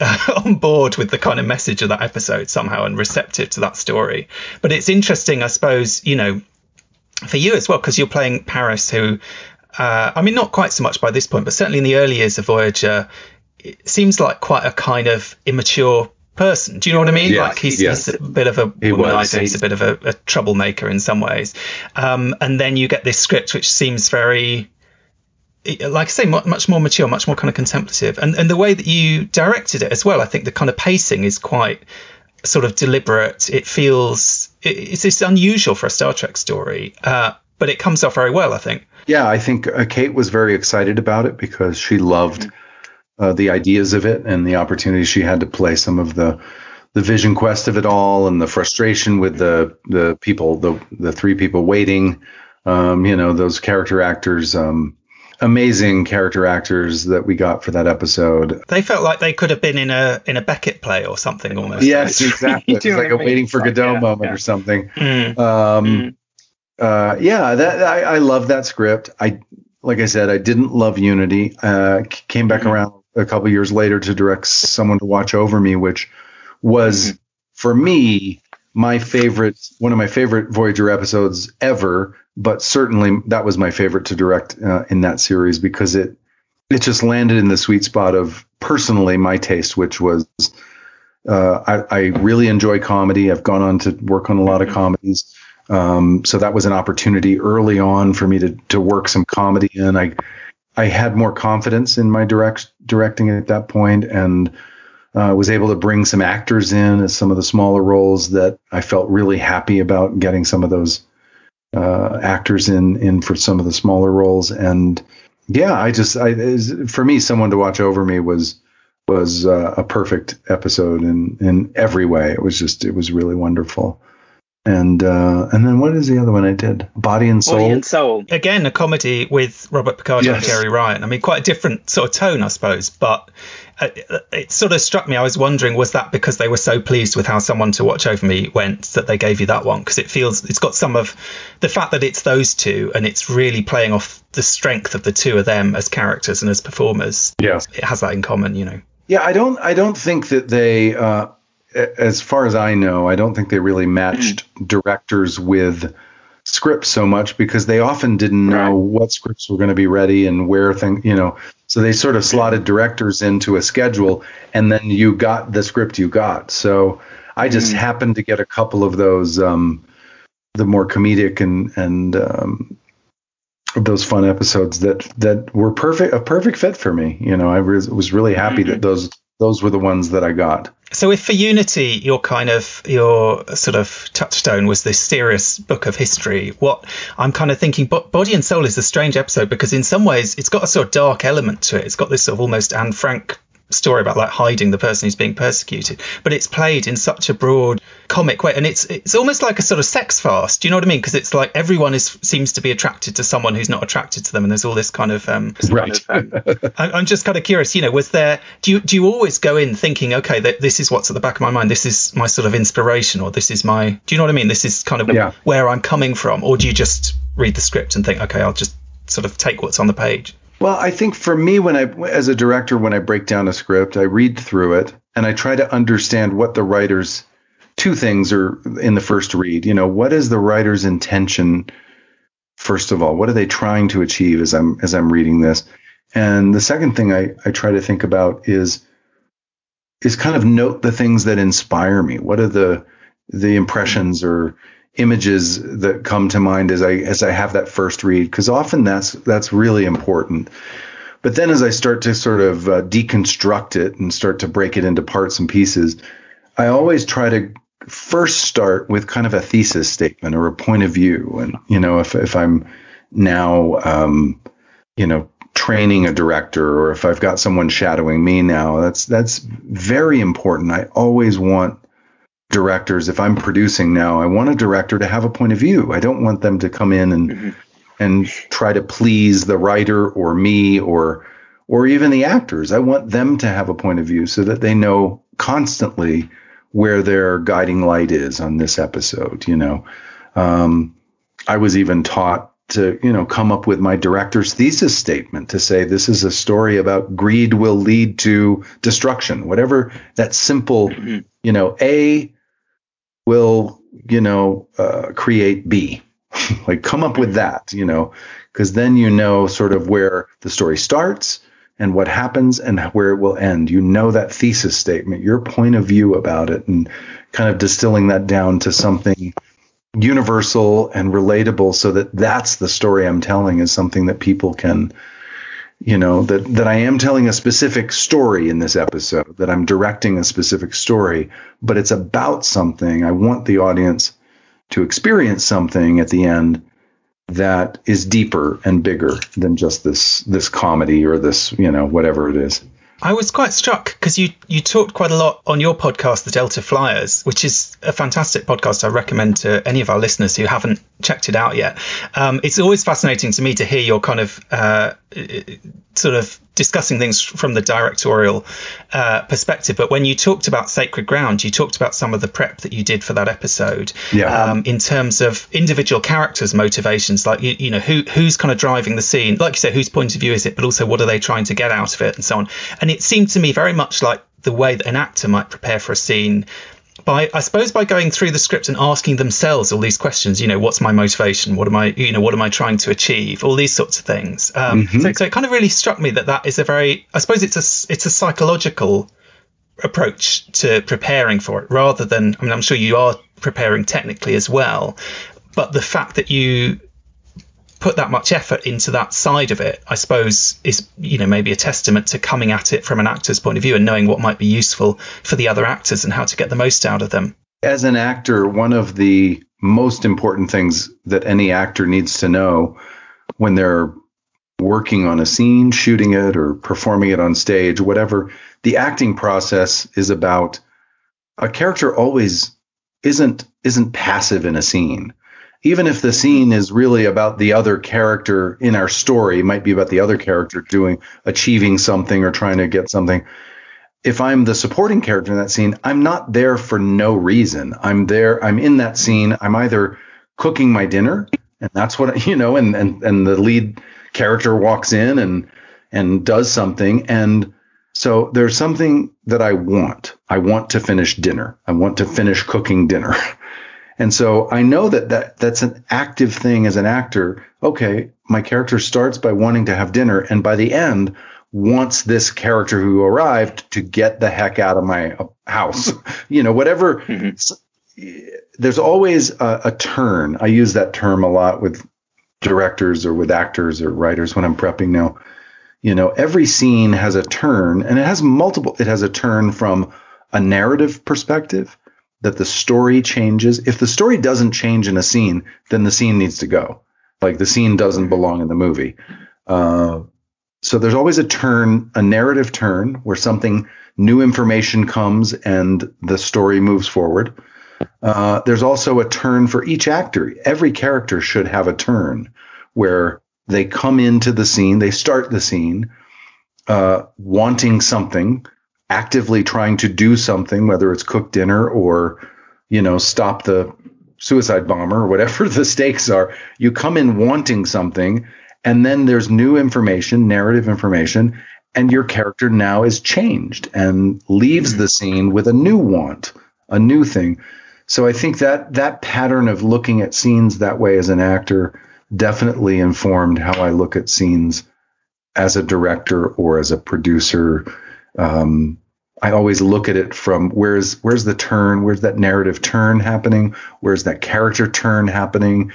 [SPEAKER 5] on board with the kind of message of that episode somehow and receptive to that story. But it's interesting, I suppose, you know, for you as well, because you're playing Paris, who, uh, I mean, not quite so much by this point, but certainly in the early years of Voyager, it seems like quite a kind of immature person. Do you know what I mean?
[SPEAKER 6] Yes,
[SPEAKER 5] like he's,
[SPEAKER 6] yes.
[SPEAKER 5] he's a bit of a womanizer, he's a bit of a, a troublemaker in some ways. Um, and then you get this script which seems very like I say, much more mature, much more kind of contemplative, and and the way that you directed it as well. I think the kind of pacing is quite sort of deliberate. It feels it, it's it's unusual for a Star Trek story, uh, but it comes off very well. I think.
[SPEAKER 6] Yeah, I think uh, Kate was very excited about it because she loved uh, the ideas of it and the opportunity she had to play some of the the vision quest of it all and the frustration with the the people the the three people waiting. Um, you know those character actors. Um, amazing character actors that we got for that episode.
[SPEAKER 5] They felt like they could have been in a in a Beckett play or something almost.
[SPEAKER 6] Yes, exactly. It's like a waiting for Godot
[SPEAKER 2] yeah,
[SPEAKER 6] moment
[SPEAKER 2] yeah.
[SPEAKER 6] or something.
[SPEAKER 5] Mm.
[SPEAKER 6] Um, uh, yeah, that I, I love that script. I like I said, I didn't love Unity. Uh, came back around a couple years later to direct someone to watch over me, which was for me my favorite, one of my favorite Voyager episodes ever. But certainly that was my favorite to direct uh, in that series because it it just landed in the sweet spot of personally my taste, which was uh, I, I really enjoy comedy. I've gone on to work on a lot of comedies. Um, so that was an opportunity early on for me to, to work some comedy in. I, I had more confidence in my direct directing at that point and uh, was able to bring some actors in as some of the smaller roles that I felt really happy about getting some of those uh, actors in in for some of the smaller roles. And yeah, I just I is- for me, someone to watch over me was was uh, a perfect episode in in every way. It was just it was really wonderful. And uh, and then what is the other one I did? Body and Soul.
[SPEAKER 2] Body and soul.
[SPEAKER 5] Again, a comedy with Robert Picardo and
[SPEAKER 6] Yes.
[SPEAKER 5] Jeri Ryan. I mean, quite a different sort of tone, I suppose. But it sort of struck me. I was wondering, was that because they were so pleased with how Someone to Watch Over Me went that they gave you that one? Because it feels it's got some of the fact that it's those two and it's really playing off the strength of the two of them as characters and as performers.
[SPEAKER 6] Yes.
[SPEAKER 5] It has that in common, you know.
[SPEAKER 6] Yeah, I don't I don't think that they uh, as far as I know, I don't think they really matched directors with scripts so much because they often didn't know
[SPEAKER 2] Right.
[SPEAKER 6] what scripts were going to be ready and where thing, you know. So they sort of slotted directors into a schedule and then you got the script you got. So I just happened to get a couple of those um the more comedic and and um those fun episodes that that were perfect a perfect fit for me. You know, I was, was really happy that those those were the ones that I got.
[SPEAKER 5] So if for Unity your kind of your sort of touchstone was this serious book of history, what I'm kind of thinking, Bo- Body and Soul is a strange episode because in some ways it's got a sort of dark element to it. It's got this sort of almost Anne Frank story about like hiding the person who's being persecuted, but it's played in such a broad comic way, and it's it's almost like a sort of sex fast. Do you know what I mean? Because it's like everyone is seems to be attracted to someone who's not attracted to them, and there's all this kind of um,
[SPEAKER 6] Right.
[SPEAKER 5] I- I'm just kind of curious, you know, was there, do you, do you always go in thinking, okay, that this is what's at the back of my mind, this is my sort of inspiration, or this is my, do you know what I mean? This is kind of
[SPEAKER 6] Yeah.
[SPEAKER 5] where I'm coming from, or do you just read the script and think, okay, I'll just sort of take what's on the page?
[SPEAKER 6] Well, I think for me, when I, as a director, when I break down a script, I read through it and I try to understand what the writer's two things are in the first read. You know, what is the writer's intention? First of all, what are they trying to achieve as I'm as I'm reading this? And the second thing I, I try to think about is is kind of note the things that inspire me. What are the the impressions or images that come to mind as I as I have that first read because often that's that's really important. But then as I start to sort of uh, deconstruct it and start to break it into parts and pieces, I always try to first start with kind of a thesis statement or a point of view. And you know, if if I'm now um, you know training a director or if I've got someone shadowing me now, that's that's very important. I always want directors if I'm producing now, I want a director to have a point of view. I don't want them to come in and mm-hmm. and try to please the writer or me or or even the actors. I want them to have a point of view so that they know constantly where their guiding light is on this episode, you know. Um, I was even taught to you know come up with my director's thesis statement to say this is a story about greed will lead to destruction whatever that simple mm-hmm. you know a will you know uh, create b like come up with that you know because then you know sort of where the story starts and what happens and where it will end. You know that thesis statement your point of view about it and kind of distilling that down to something universal and relatable so that that's the story I'm telling is something that people can you know that that I am telling a specific story in this episode that I'm directing a specific story but it's about something. I want the audience to experience something at the end that is deeper and bigger than just this this comedy or this you know whatever it is
[SPEAKER 5] I was quite struck because you you talked quite a lot on your podcast, The Delta Flyers, which is a fantastic podcast. I recommend to any of our listeners who haven't checked it out yet. Um, it's always fascinating to me to hear your kind of uh, sort of discussing things from the directorial uh, perspective. But when you talked about Sacred Ground, you talked about some of the prep that you did for that episode.
[SPEAKER 6] Yeah.
[SPEAKER 5] Um, in terms of individual characters' motivations, like you, you know who who's kind of driving the scene, like you say, whose point of view is it, but also what are they trying to get out of it, and so on. And it seemed to me very much like the way that an actor might prepare for a scene by I suppose by going through the script and asking themselves all these questions, you know, what's my motivation? What am I, you know, what am I trying to achieve? All these sorts of things. Um, mm-hmm. so, so, it kind of really struck me that that is a very, I suppose it's a it's a psychological approach to preparing for it rather than, I mean, I'm sure you are preparing technically as well, but the fact that you put that much effort into that side of it, I suppose, is you know maybe a testament to coming at it from an actor's point of view and knowing what might be useful for the other actors and how to get the most out of them.
[SPEAKER 6] As an actor, one of the most important things that any actor needs to know when they're working on a scene, shooting it, or performing it on stage, whatever, the acting process is about a character always isn't isn't passive in a scene even if the scene is really about the other character in our story, it might be about the other character doing, achieving something or trying to get something. If I'm the supporting character in that scene, I'm not there for no reason. I'm there, I'm in that scene. I'm either cooking my dinner, and that's what, you know, and, and, and the lead character walks in and, and does something. And so there's something that I want. I want to finish dinner. I want to finish cooking dinner. And so I know that, that that's an active thing as an actor. Okay, my character starts by wanting to have dinner, and by the end, wants this character who arrived to get the heck out of my uh, house. you know, whatever. Mm-hmm. There's always a, a turn. I use that term a lot with directors or with actors or writers when I'm prepping now. You know, every scene has a turn, and it has multiple. It has a turn from a narrative perspective that the story changes. If the story doesn't change in a scene, then the scene needs to go. Like the scene doesn't belong in the movie. Uh, so there's always a turn, a narrative turn where something new information comes and the story moves forward. Uh, there's also a turn for each actor. Every character should have a turn where they come into the scene, they start the scene uh, wanting something, actively trying to do something, whether it's cook dinner or, you know, stop the suicide bomber or whatever the stakes are, you come in wanting something, and then there's new information, narrative information, and your character now is changed and leaves hmm. the scene with a new want, a new thing. So I think that that pattern of looking at scenes that way as an actor definitely informed how I look at scenes as a director or as a producer um, I always look at it from where's where's the turn, where's that narrative turn happening, where's that character turn happening,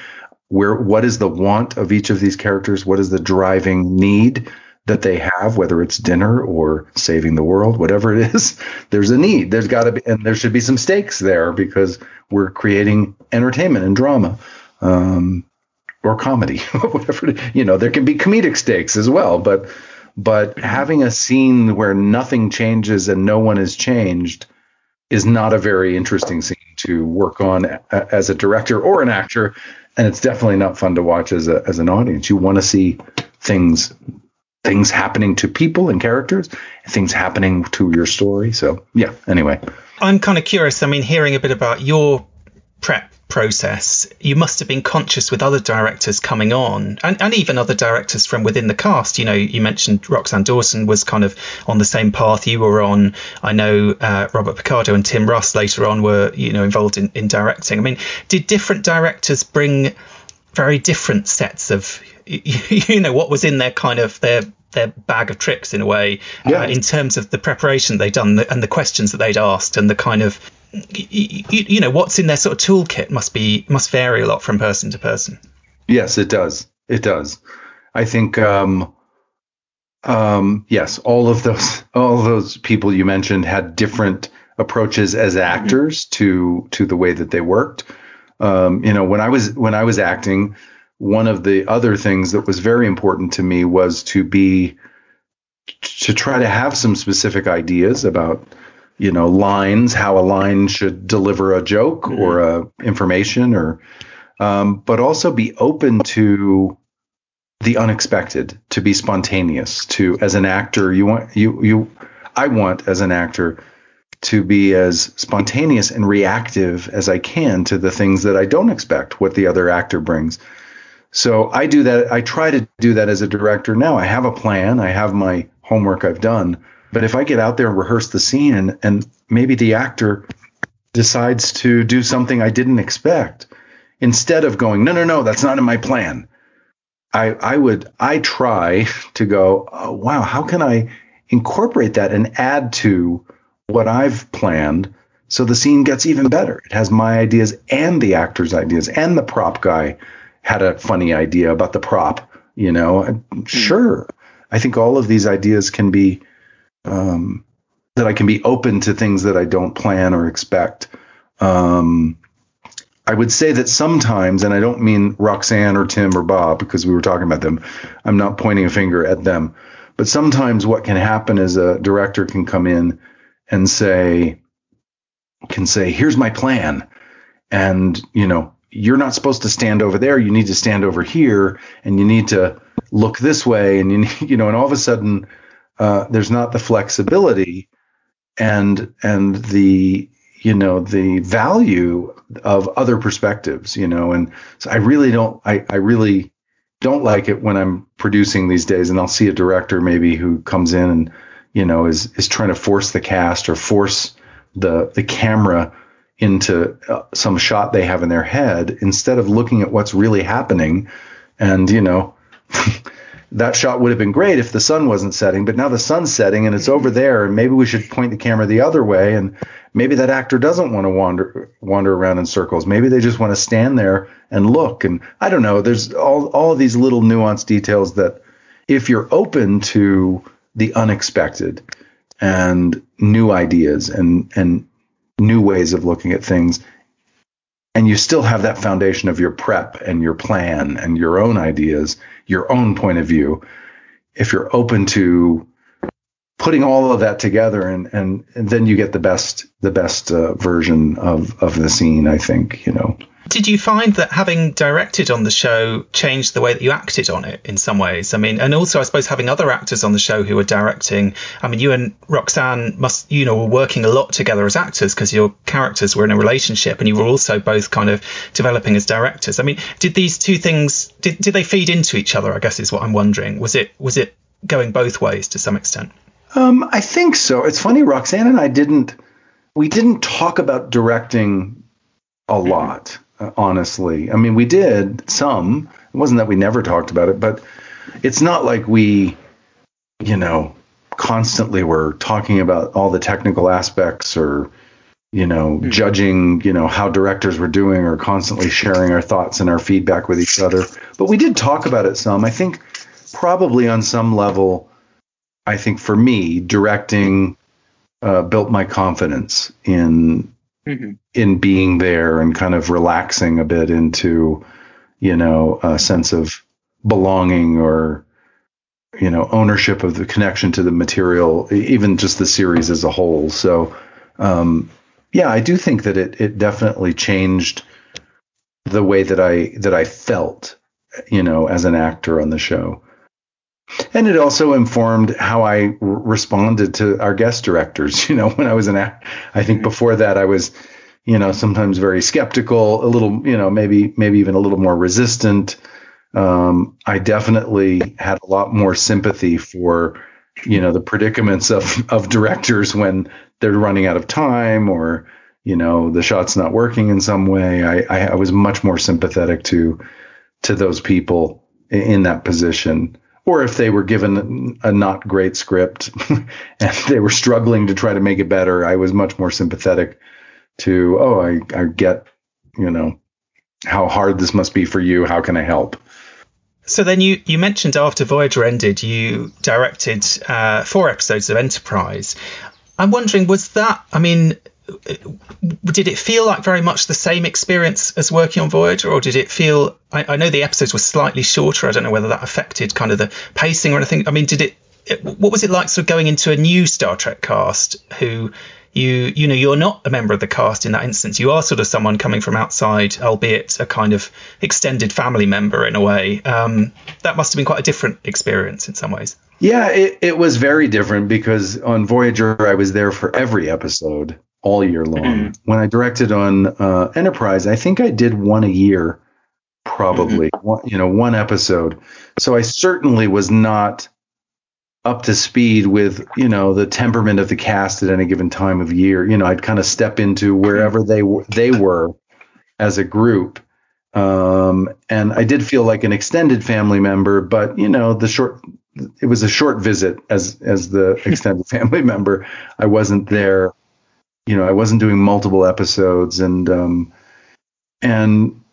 [SPEAKER 6] where what is the want of each of these characters, what is the driving need that they have, whether it's dinner or saving the world, whatever it is, there's a need. There's got to be, and there should be some stakes there because we're creating entertainment and drama. Um, or comedy, whatever. You know, there can be comedic stakes as well, but but having a scene where nothing changes and no one is changed is not a very interesting scene to work on as a director or an actor, and it's definitely not fun to watch as a as an audience. You want to see things things happening to people and characters, things happening to your story. So yeah. Anyway,
[SPEAKER 5] I'm kind of curious. I mean, hearing a bit about your prep process, you must have been conscious with other directors coming on and, and even other directors from within the cast. You know, you mentioned Roxann Dawson was kind of on the same path you were on. I know uh, Robert Picardo and Tim Russ later on were, you know, involved in, in directing. I mean, did different directors bring very different sets of, you know, what was in their kind of their their bag of tricks in a way yeah. uh, in terms of the preparation they'd done and the questions that they'd asked and the kind of you, you know what's in their sort of toolkit must be must vary a lot from person to person.
[SPEAKER 6] Yes, it does. It does. I think um, um, yes, all of those all of those people you mentioned had different approaches as actors to to the way that they worked. Um, you know, when I was when I was acting, one of the other things that was very important to me was to be to try to have some specific ideas about you know lines how a line should deliver a joke mm-hmm. or a information or um, but also be open to the unexpected to be spontaneous to as an actor you want you you i want as an actor to be as spontaneous and reactive as i can to the things that i don't expect what the other actor brings. So i do that i try to do that as a director now. I have a plan. I have my homework i've done but if I get out there and rehearse the scene and, and maybe the actor decides to do something I didn't expect, instead of going, no, no, no, that's not in my plan, I, I would, I try to go, oh, wow, how can I incorporate that and add to what I've planned so the scene gets even better? It has my ideas and the actor's ideas, and the prop guy had a funny idea about the prop, you know, hmm. sure. I think all of these ideas can be um, that I can be open to things that I don't plan or expect. Um, I would say that sometimes, and I don't mean Roxann or Tim or Bob because we were talking about them. I'm not pointing a finger at them, but sometimes what can happen is a director can come in and say, can say, "Here's my plan," and you know, you're not supposed to stand over there. You need to stand over here, and you need to look this way, and you you know, and all of a sudden uh, there's not the flexibility and and the you know the value of other perspectives you know and so i really don't i i really don't like it when i'm producing these days and i'll see a director maybe who comes in and you know is is trying to force the cast or force the the camera into uh, some shot they have in their head instead of looking at what's really happening and you know that shot would have been great if the sun wasn't setting, but now the sun's setting and it's mm-hmm. over there, and maybe we should point the camera the other way, and maybe that actor doesn't want to wander wander around in circles. Maybe they just want to stand there and look. And I don't know. There's all all of these little nuanced details that, if you're open to the unexpected and new ideas and and new ways of looking at things, and you still have that foundation of your prep and your plan and your own ideas your own point of view, if you're open to putting all of that together and, and, and then you get the best the best uh, version of of the scene i think you know
[SPEAKER 5] did you find that having directed on the show changed the way that you acted on it in some ways? I mean, and also I suppose having other actors on the show who were directing. I mean, you and Roxann must, you know, were working a lot together as actors because your characters were in a relationship and you were also both kind of developing as directors. I mean, did these two things did, did they feed into each other? I guess is what I'm wondering. Was it was it going both ways to some extent?
[SPEAKER 6] Um, I think so. It's funny, Roxann and I didn't we didn't talk about directing a lot honestly. I mean, we did some. It wasn't that we never talked about it, but it's not like we, you know, constantly were talking about all the technical aspects or you know judging you know how directors were doing or constantly sharing our thoughts and our feedback with each other but we did talk about it some i think probably on some level i think for me directing uh, built my confidence in in being there and kind of relaxing a bit into you know a sense of belonging or you know ownership of the connection to the material even just the series as a whole. So um yeah i do think that it it definitely changed the way that i that i felt you know as an actor on the show and it also informed how I r- responded to our guest directors. You know, when I was an act, I think before that I was, you know, sometimes very skeptical, a little, you know, maybe maybe even a little more resistant. Um, I definitely had a lot more sympathy for, you know, the predicaments of of directors when they're running out of time or, you know, the shot's not working in some way. I, I, I was much more sympathetic to to those people i- in that position or if they were given a not great script and they were struggling to try to make it better, I was much more sympathetic to, oh, I, I get, you know, how hard this must be for you. How can I help?
[SPEAKER 5] So then you, you mentioned after Voyager ended, you directed uh, four episodes of Enterprise. I'm wondering, was that, I mean, did it feel like very much the same experience as working on Voyager, or did it feel? I, I know the episodes were slightly shorter. I don't know whether that affected kind of the pacing or anything. I mean, did it? it what was it like, sort of going into a new Star Trek cast who you you know you're not a member of the cast in that instance. You are sort of someone coming from outside, albeit a kind of extended family member in a way. Um, that must have been quite a different experience in some ways.
[SPEAKER 6] Yeah, it, it was very different because on Voyager, I was there for every episode all year long. When I directed on uh, Enterprise, I think I did one a year, probably, one, you know, one episode. So I certainly was not up to speed with, you know, the temperament of the cast at any given time of year. You know, I'd kind of step into wherever they were, they were as a group. Um, and I did feel like an extended family member, but you know, the short, it was a short visit as as the extended family member. I wasn't there, you know, I wasn't doing multiple episodes, and um, and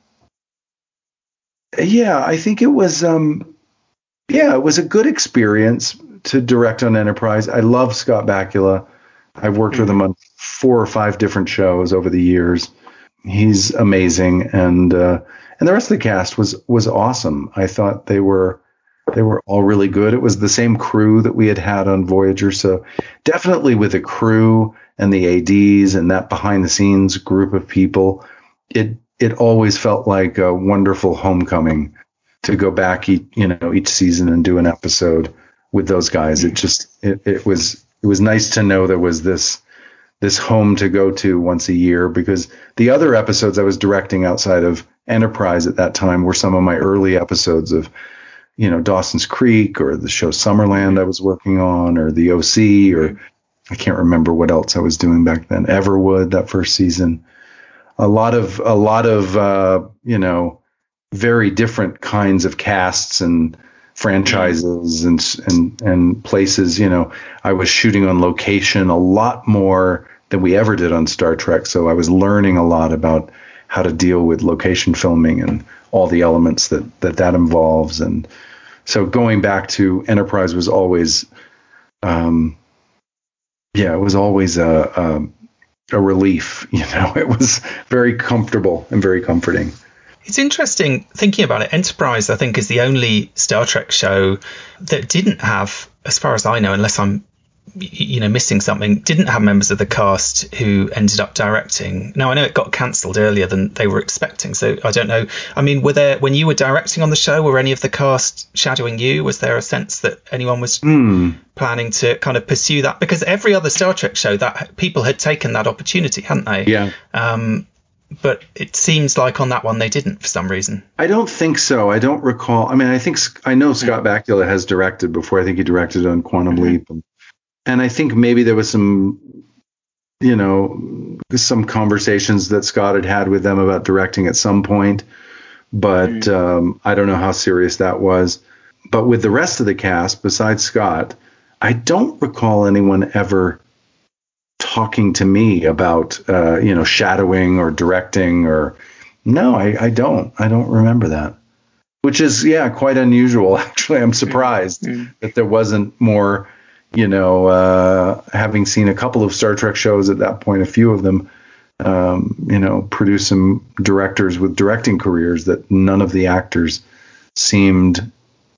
[SPEAKER 6] yeah, I think it was um, yeah, it was a good experience to direct on Enterprise. I love Scott Bakula. I've worked with him on four or five different shows over the years. He's amazing, and uh, and the rest of the cast was was awesome. I thought they were they were all really good. It was the same crew that we had had on Voyager, so definitely with a crew and the ads and that behind the scenes group of people, it it always felt like a wonderful homecoming to go back each you know each season and do an episode with those guys. It just it, it was it was nice to know there was this this home to go to once a year because the other episodes I was directing outside of Enterprise at that time were some of my early episodes of you know Dawson's Creek or the show Summerland I was working on or the OC or mm-hmm. I can't remember what else I was doing back then. Everwood that first season. A lot of a lot of uh, you know very different kinds of casts and franchises and and and places you know. I was shooting on location a lot more than we ever did on Star Trek so I was learning a lot about how to deal with location filming and all the elements that that that involves. And so going back to Enterprise was always um yeah it was always a, a a relief you know it was very comfortable and very comforting
[SPEAKER 5] It's interesting thinking about it. Enterprise, I think, is the only Star Trek show that didn't have, as far as I know, unless I'm, you know, missing something, didn't have members of the cast who ended up directing. Now I know it got cancelled earlier than they were expecting, so I don't know. I mean, were there when you were directing on the show, were any of the cast shadowing you? Was there a sense that anyone was planning to kind of pursue that? Because every other Star Trek show, that people had taken that opportunity, hadn't they?
[SPEAKER 6] yeah
[SPEAKER 5] Um, but it seems like on that one they didn't for some reason.
[SPEAKER 6] I don't think so. I don't recall. I mean, I think I know Scott Bakula has directed before. I think he directed on Quantum Leap, and, and I think maybe there was some, you know, some conversations that Scott had had with them about directing at some point, but um, I don't know how serious that was. But with the rest of the cast, besides Scott, I don't recall anyone ever talking to me about uh, you know shadowing or directing or no, I, I don't. I don't remember that. Which is yeah, quite unusual actually. I'm surprised mm-hmm. that there wasn't more, you know, uh, having seen a couple of Star Trek shows at that point, a few of them, um, you know, produce some directors with directing careers that none of the actors seemed,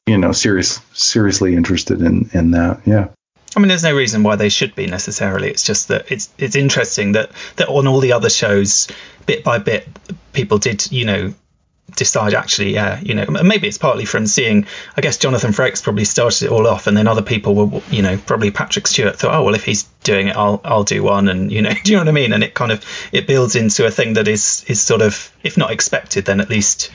[SPEAKER 6] you know, serious seriously interested in in that. Yeah.
[SPEAKER 5] I mean, there's no reason why they should be necessarily. It's just that it's it's interesting that that on all the other shows, bit by bit, people did you know decide actually yeah you know maybe it's partly from seeing I guess Jonathan Frakes probably started it all off and then other people were you know probably Patrick Stewart thought oh well if he's doing it I'll I'll do one and you know do you know what I mean and it kind of it builds into a thing that is is sort of if not expected then at least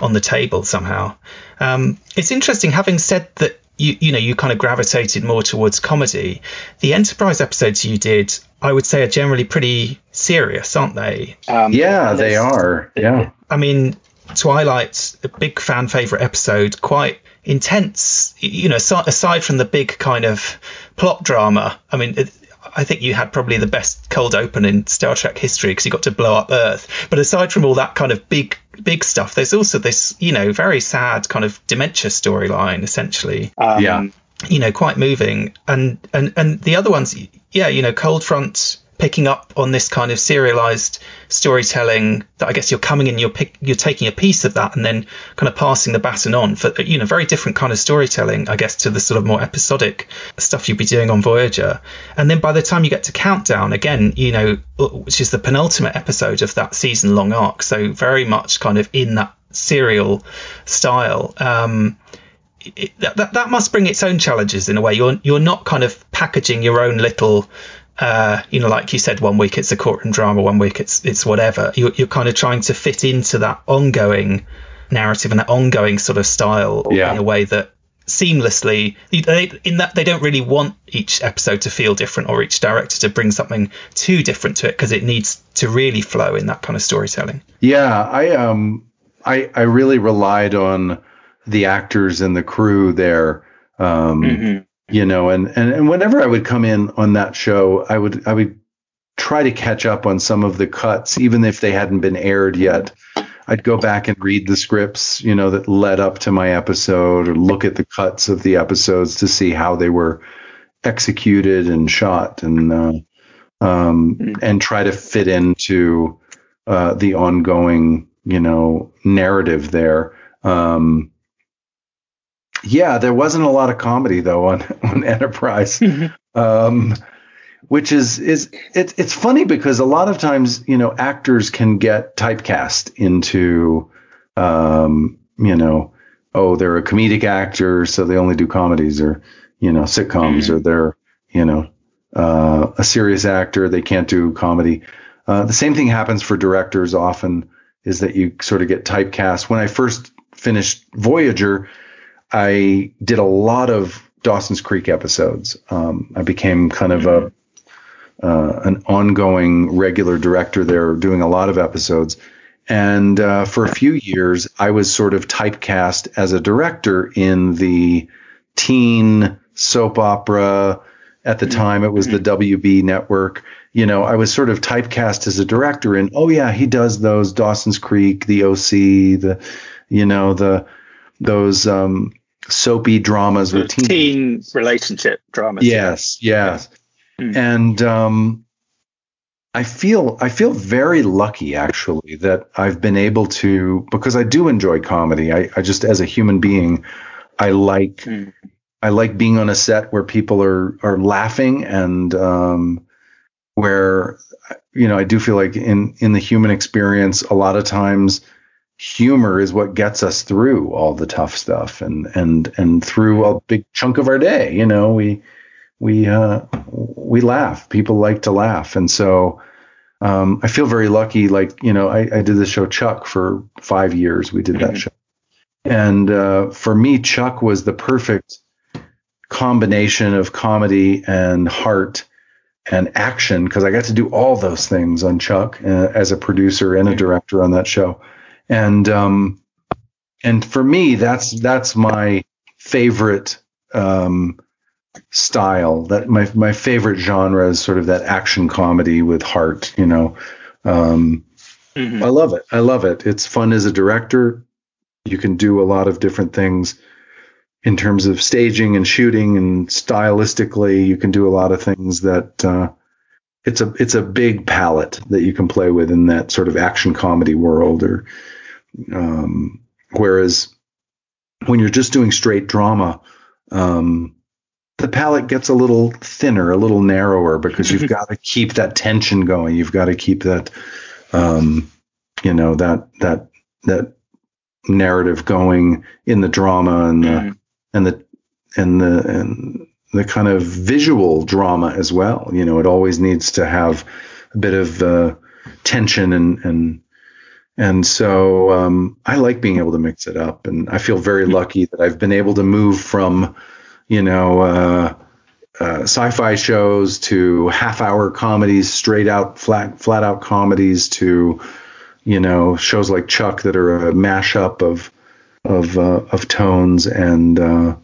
[SPEAKER 5] on the table somehow um, it's interesting having said that you you know you kind of gravitated more towards comedy. The Enterprise episodes you did, I would say, are generally pretty serious, aren't they?
[SPEAKER 6] Um, yeah, they are. Yeah.
[SPEAKER 5] I mean, Twilight, a big fan favorite episode, quite intense. You know, aside from the big kind of plot drama, I mean, it, I think you had probably the best cold open in Star Trek history because you got to blow up Earth. But aside from all that kind of big, big stuff, there's also this, you know, very sad kind of dementia storyline, essentially.
[SPEAKER 6] Um, yeah.
[SPEAKER 5] You know, quite moving. And and and the other ones, yeah, you know, Cold Front picking up on this kind of serialized storytelling that I guess you're coming in, you're pick, you're taking a piece of that and then kind of passing the baton on for you know very different kind of storytelling, I guess, to the sort of more episodic stuff you'd be doing on Voyager. And then by the time you get to Countdown, again, you know, which is the penultimate episode of that season long arc, so very much kind of in that serial style. Um, it, that, that must bring its own challenges in a way. You're you're not kind of packaging your own little uh, you know, like you said, one week it's a courtroom drama, one week it's it's whatever. You're, you're kind of trying to fit into that ongoing narrative and that ongoing sort of style
[SPEAKER 6] yeah.
[SPEAKER 5] in a way that seamlessly they, in that they don't really want each episode to feel different or each director to bring something too different to it because it needs to really flow in that kind of storytelling
[SPEAKER 6] yeah i um i i really relied on the actors and the crew there um mm-hmm you know, and, and, and whenever I would come in on that show, I would, I would try to catch up on some of the cuts, even if they hadn't been aired yet. I'd go back and read the scripts, you know, that led up to my episode or look at the cuts of the episodes to see how they were executed and shot and, uh, um, mm. and try to fit into, uh, the ongoing, you know, narrative there. Um, yeah, there wasn't a lot of comedy though on on Enterprise, mm-hmm. um, which is is it's it's funny because a lot of times you know actors can get typecast into um, you know oh they're a comedic actor so they only do comedies or you know sitcoms mm-hmm. or they're you know uh, a serious actor they can't do comedy. Uh, the same thing happens for directors often is that you sort of get typecast. When I first finished Voyager I did a lot of Dawson's Creek episodes. Um, I became kind of a uh, an ongoing regular director there, doing a lot of episodes. And uh, for a few years, I was sort of typecast as a director in the teen soap opera. At the time, it was the WB network. You know, I was sort of typecast as a director in, oh, yeah, he does those Dawson's Creek, the OC, the, you know, the, those, um, soapy dramas with teen,
[SPEAKER 7] teen relationship dramas.
[SPEAKER 6] Yes, yes. Mm. And um, I feel I feel very lucky actually that I've been able to because I do enjoy comedy. I, I just as a human being, I like mm. I like being on a set where people are are laughing and um, where you know I do feel like in in the human experience a lot of times humor is what gets us through all the tough stuff and and and through a big chunk of our day you know we we uh we laugh. People like to laugh. And so um i feel very lucky. Like you know i, I did the show chuck for five years. We did that mm-hmm. show. And uh for me chuck was the perfect combination of comedy and heart and action because i got to do all those things on chuck uh, as a producer and a director on that show and um, and for me, that's that's my favorite um, style. That my my favorite genre is sort of that action comedy with heart. You know, um,
[SPEAKER 7] Mhm.
[SPEAKER 6] I love it. I love it. It's fun as a director. You can do a lot of different things in terms of staging and shooting and stylistically. You can do a lot of things that uh, it's a it's a big palette that you can play with in that sort of action comedy world. Or um, whereas when you're just doing straight drama, um, the palette gets a little thinner, a little narrower because you've got to keep that tension going. You've got to keep that, um, you know, that that that narrative going in the drama and the
[SPEAKER 7] Mhm.
[SPEAKER 6] and the and the and the kind of visual drama as well. You know, it always needs to have a bit of uh, tension and and and so um, I like being able to mix it up, and I feel very lucky that I've been able to move from, you know, uh, uh, sci-fi shows to half-hour comedies, straight out flat flat out comedies to, you know, shows like Chuck that are a mashup of of uh, of tones and uh,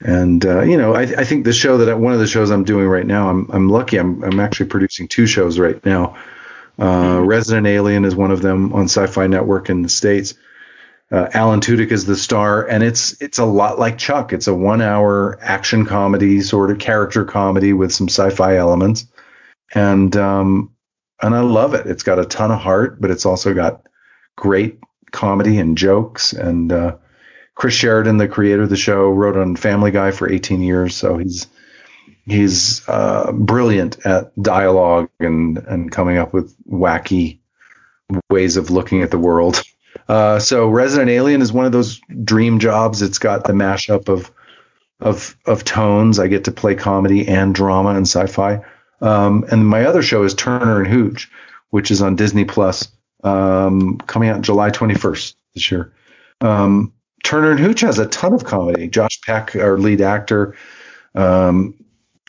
[SPEAKER 6] and uh, you know I, I think the show that I, one of the shows I'm doing right now I'm I'm lucky I'm I'm actually producing two shows right now. Uh, Resident Alien is one of them on Sci-Fi Network in the states. Uh, Alan Tudyk is the star, and it's it's a lot like Chuck. It's a one-hour action comedy, sort of character comedy with some sci-fi elements, and um, and I love it. It's got a ton of heart, but it's also got great comedy and jokes. And uh, Chris Sheridan, the creator of the show, wrote on Family Guy for 18 years, so he's he's uh, brilliant at dialogue and and coming up with wacky ways of looking at the world. Uh, so Resident Alien is one of those dream jobs. It's got the mashup of of of tones. I get to play comedy and drama and sci-fi. Um, and my other show is Turner and Hooch, which is on Disney Plus, um, coming out July 21st this year. Um, Turner and Hooch has a ton of comedy. Josh Peck, our lead actor, um,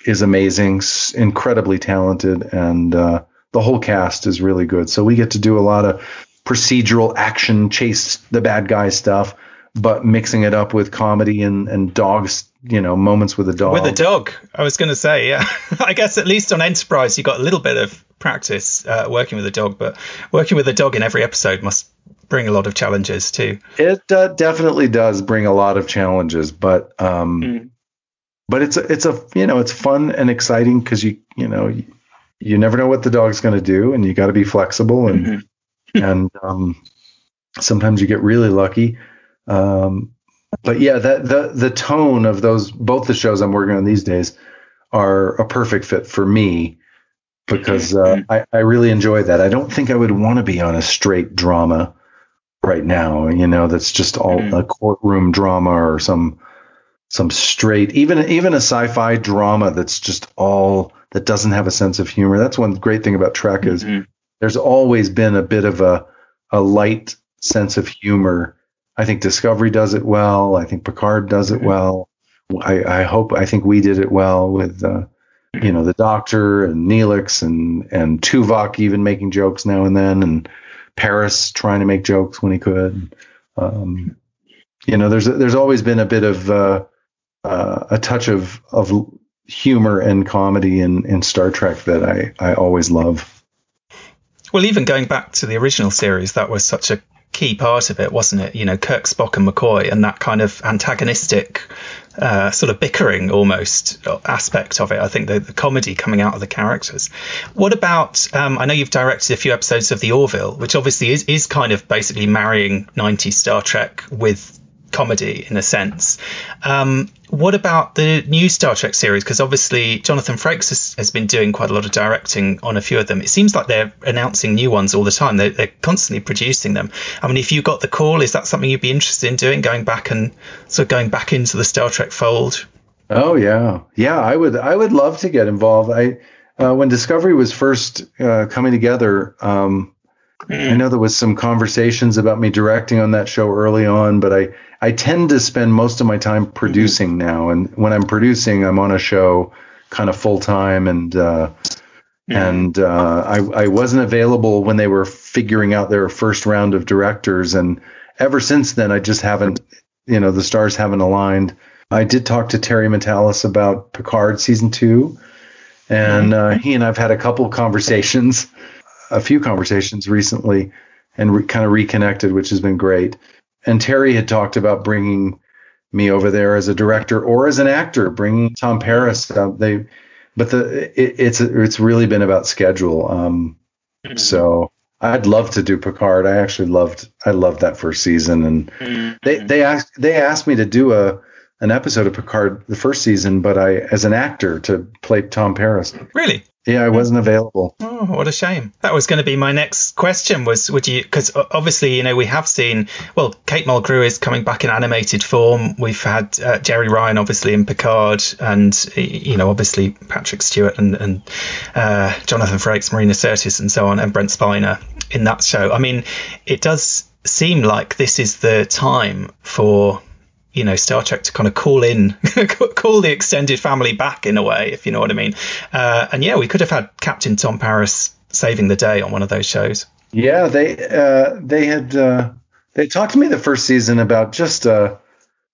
[SPEAKER 6] is amazing, incredibly talented, and uh, the whole cast is really good. So we get to do a lot of procedural action, chase the bad guy stuff, but mixing it up with comedy and and dogs, you know, moments with a dog.
[SPEAKER 5] With a dog, I was going to say, yeah. I guess at least on Enterprise, you got a little bit of practice uh, working with a dog, but working with a dog in every episode must bring a lot of challenges too.
[SPEAKER 6] It uh, definitely does bring a lot of challenges, but um, but it's a, it's a you know it's fun and exciting because you you know you, you never know what the dog's going to do, and you got to be flexible and and um, sometimes you get really lucky. Um, but yeah, that the the tone of those both the shows I'm working on these days are a perfect fit for me because uh, I, I really enjoy that. I don't think I would want to be on a straight drama right now. You know, that's just all a courtroom drama or some some straight even even a sci-fi drama that's just all that doesn't have a sense of humor. That's one great thing about Trek is there's always been a bit of a a light sense of humor. I think Discovery does it well. I think Picard does it well. I, I hope I think we did it well with uh, you know the Doctor and Neelix and and Tuvok even making jokes now and then and Paris trying to make jokes when he could. Um, you know, there's there's always been a bit of uh, uh, a touch of of humor and comedy in, in Star Trek that I I always love.
[SPEAKER 5] Well, even going back to the original series, that was such a key part of it, wasn't it? You know, Kirk, Spock, and McCoy, and that kind of antagonistic, uh, sort of bickering almost aspect of it. I think the, the comedy coming out of the characters. What about? Um, I know you've directed a few episodes of The Orville, which obviously is is kind of basically marrying 90s Star Trek with comedy in a sense. Um, what about the new Star Trek series? Because obviously Jonathan Frakes has, has, been doing quite a lot of directing on a few of them. It seems like they're announcing new ones all the time. They're, they're constantly producing them. I mean, if you got the call, is that something you'd be interested in doing? Going back and sort of going back into the Star Trek fold?
[SPEAKER 6] Oh yeah, yeah. I would I would love to get involved. I uh, when Discovery was first uh, coming together. Um, I know there was some conversations about me directing on that show early on, but I, I tend to spend most of my time producing mm-hmm. now. And when I'm producing, I'm on a show kind of full time. And, uh, mm-hmm. and, uh, I, I wasn't available when they were figuring out their first round of directors. And ever since then, I just haven't, you know, the stars haven't aligned. I did talk to Terry Matalas about Picard season two, and uh, he and I've had a couple conversations, a few conversations recently, and re- kind of reconnected, which has been great. And Terry had talked about bringing me over there as a director or as an actor, bringing Tom Paris. Uh, they, but the it, it's it's really been about schedule. Um, mm-hmm. So I'd love to do Picard. I actually loved I loved that first season, and mm-hmm. they they asked they asked me to do a an episode of Picard the first season, but I as an actor to play Tom Paris.
[SPEAKER 5] Really?
[SPEAKER 6] Yeah, I wasn't available.
[SPEAKER 5] Oh, what a shame. That was going to be my next question. Was would you? Because obviously, you know, we have seen. Well, Kate Mulgrew is coming back in animated form. We've had uh, Jeri Ryan, obviously, in Picard, and you know, obviously Patrick Stewart and and uh, Jonathan Frakes, Marina Sirtis, and so on, and Brent Spiner in that show. I mean, it does seem like this is the time for you know Star Trek to kind of call in, call the extended family back in a way, if you know what I mean. Uh, and yeah, we could have had Captain Tom Paris saving the day on one of those shows.
[SPEAKER 6] Yeah, they uh, they had uh, they talked to me the first season about just uh,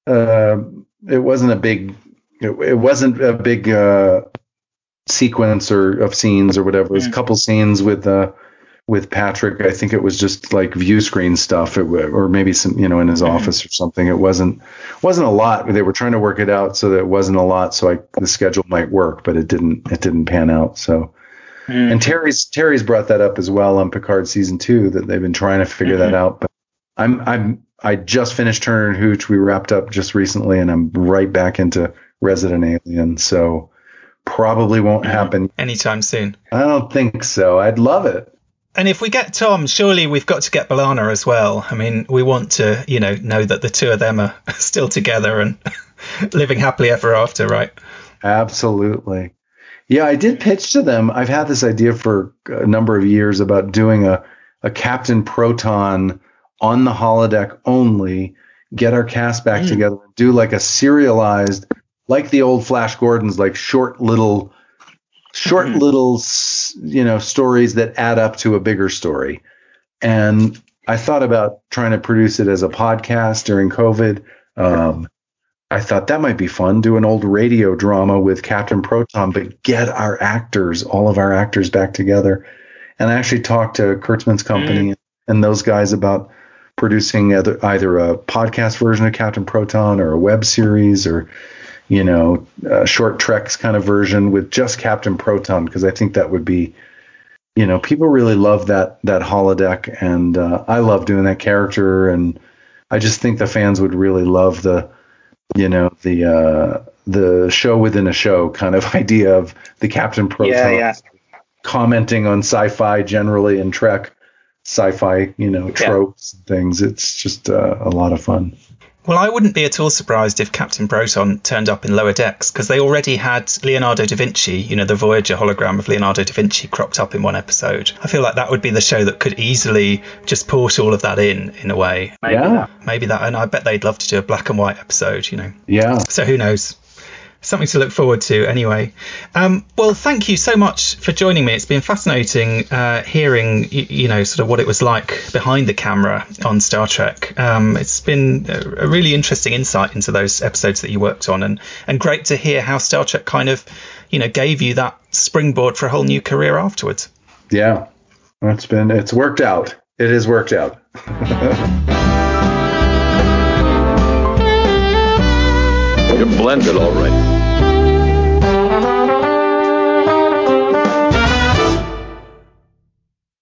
[SPEAKER 6] uh, it wasn't a big it, it wasn't a big uh, sequence or of scenes or whatever. It was a couple scenes with uh, with Patrick, I think it was just like view screen stuff, it, or maybe some, you know, in his mm-hmm. office or something. It wasn't wasn't a lot. They were trying to work it out so that it wasn't a lot, so I, the schedule might work, but it didn't. It didn't pan out. So, mm-hmm. and Terry's Terry's brought that up as well on Picard season two that they've been trying to figure mm-hmm. that out. But I'm I'm I just finished Turner and Hooch. We wrapped up just recently, and I'm right back into Resident Alien. So probably won't mm-hmm. happen
[SPEAKER 5] anytime soon.
[SPEAKER 6] I don't think so. I'd love it.
[SPEAKER 5] And if we get Tom, surely we've got to get B'Elanna as well. I mean, we want to, you know, know that the two of them are still together and living happily ever after, right?
[SPEAKER 6] Absolutely. Yeah, I did pitch to them. I've had this idea for a number of years about doing a, a Captain Proton on the holodeck only, get our cast back mm. together, do like a serialized, like the old Flash Gordons, like short little short mm-hmm. little you know stories that add up to a bigger story and i thought about trying to produce it as a podcast during covid um, i thought that might be fun do an old radio drama with captain proton but get our actors all of our actors back together and i actually talked to kurtzman's company mm. and those guys about producing either, either a podcast version of captain proton or a web series or you know, short treks kind of version with just Captain Proton because I think that would be, you know, people really love that that holodeck, and uh, I love doing that character, and I just think the fans would really love the, you know, the uh, the show within a show kind of idea of the Captain Proton yeah, yeah. commenting on sci-fi generally and Trek sci-fi, you know, tropes yeah. and things. It's just uh, a lot of fun.
[SPEAKER 5] Well, I wouldn't be at all surprised if Captain Proton turned up in Lower Decks because they already had Leonardo da Vinci, you know, the Voyager hologram of Leonardo da Vinci cropped up in one episode. I feel like that would be the show that could easily just port all of that in, in a way.
[SPEAKER 6] Maybe yeah.
[SPEAKER 5] That, maybe that, and I bet they'd love to do a black and white episode, you know.
[SPEAKER 6] Yeah.
[SPEAKER 5] So who knows? Something to look forward to anyway. Um, well, thank you so much for joining me. It's been fascinating uh, hearing, you, you, know, sort of what it was like behind the camera on Star Trek. Um, it's been a, a, really interesting insight into those episodes that you worked on, and and great to hear how Star Trek kind of, you know, gave you that springboard for a whole new career afterwards.
[SPEAKER 6] Yeah, it's been it's worked out. It has worked out.
[SPEAKER 8] You're blended all right.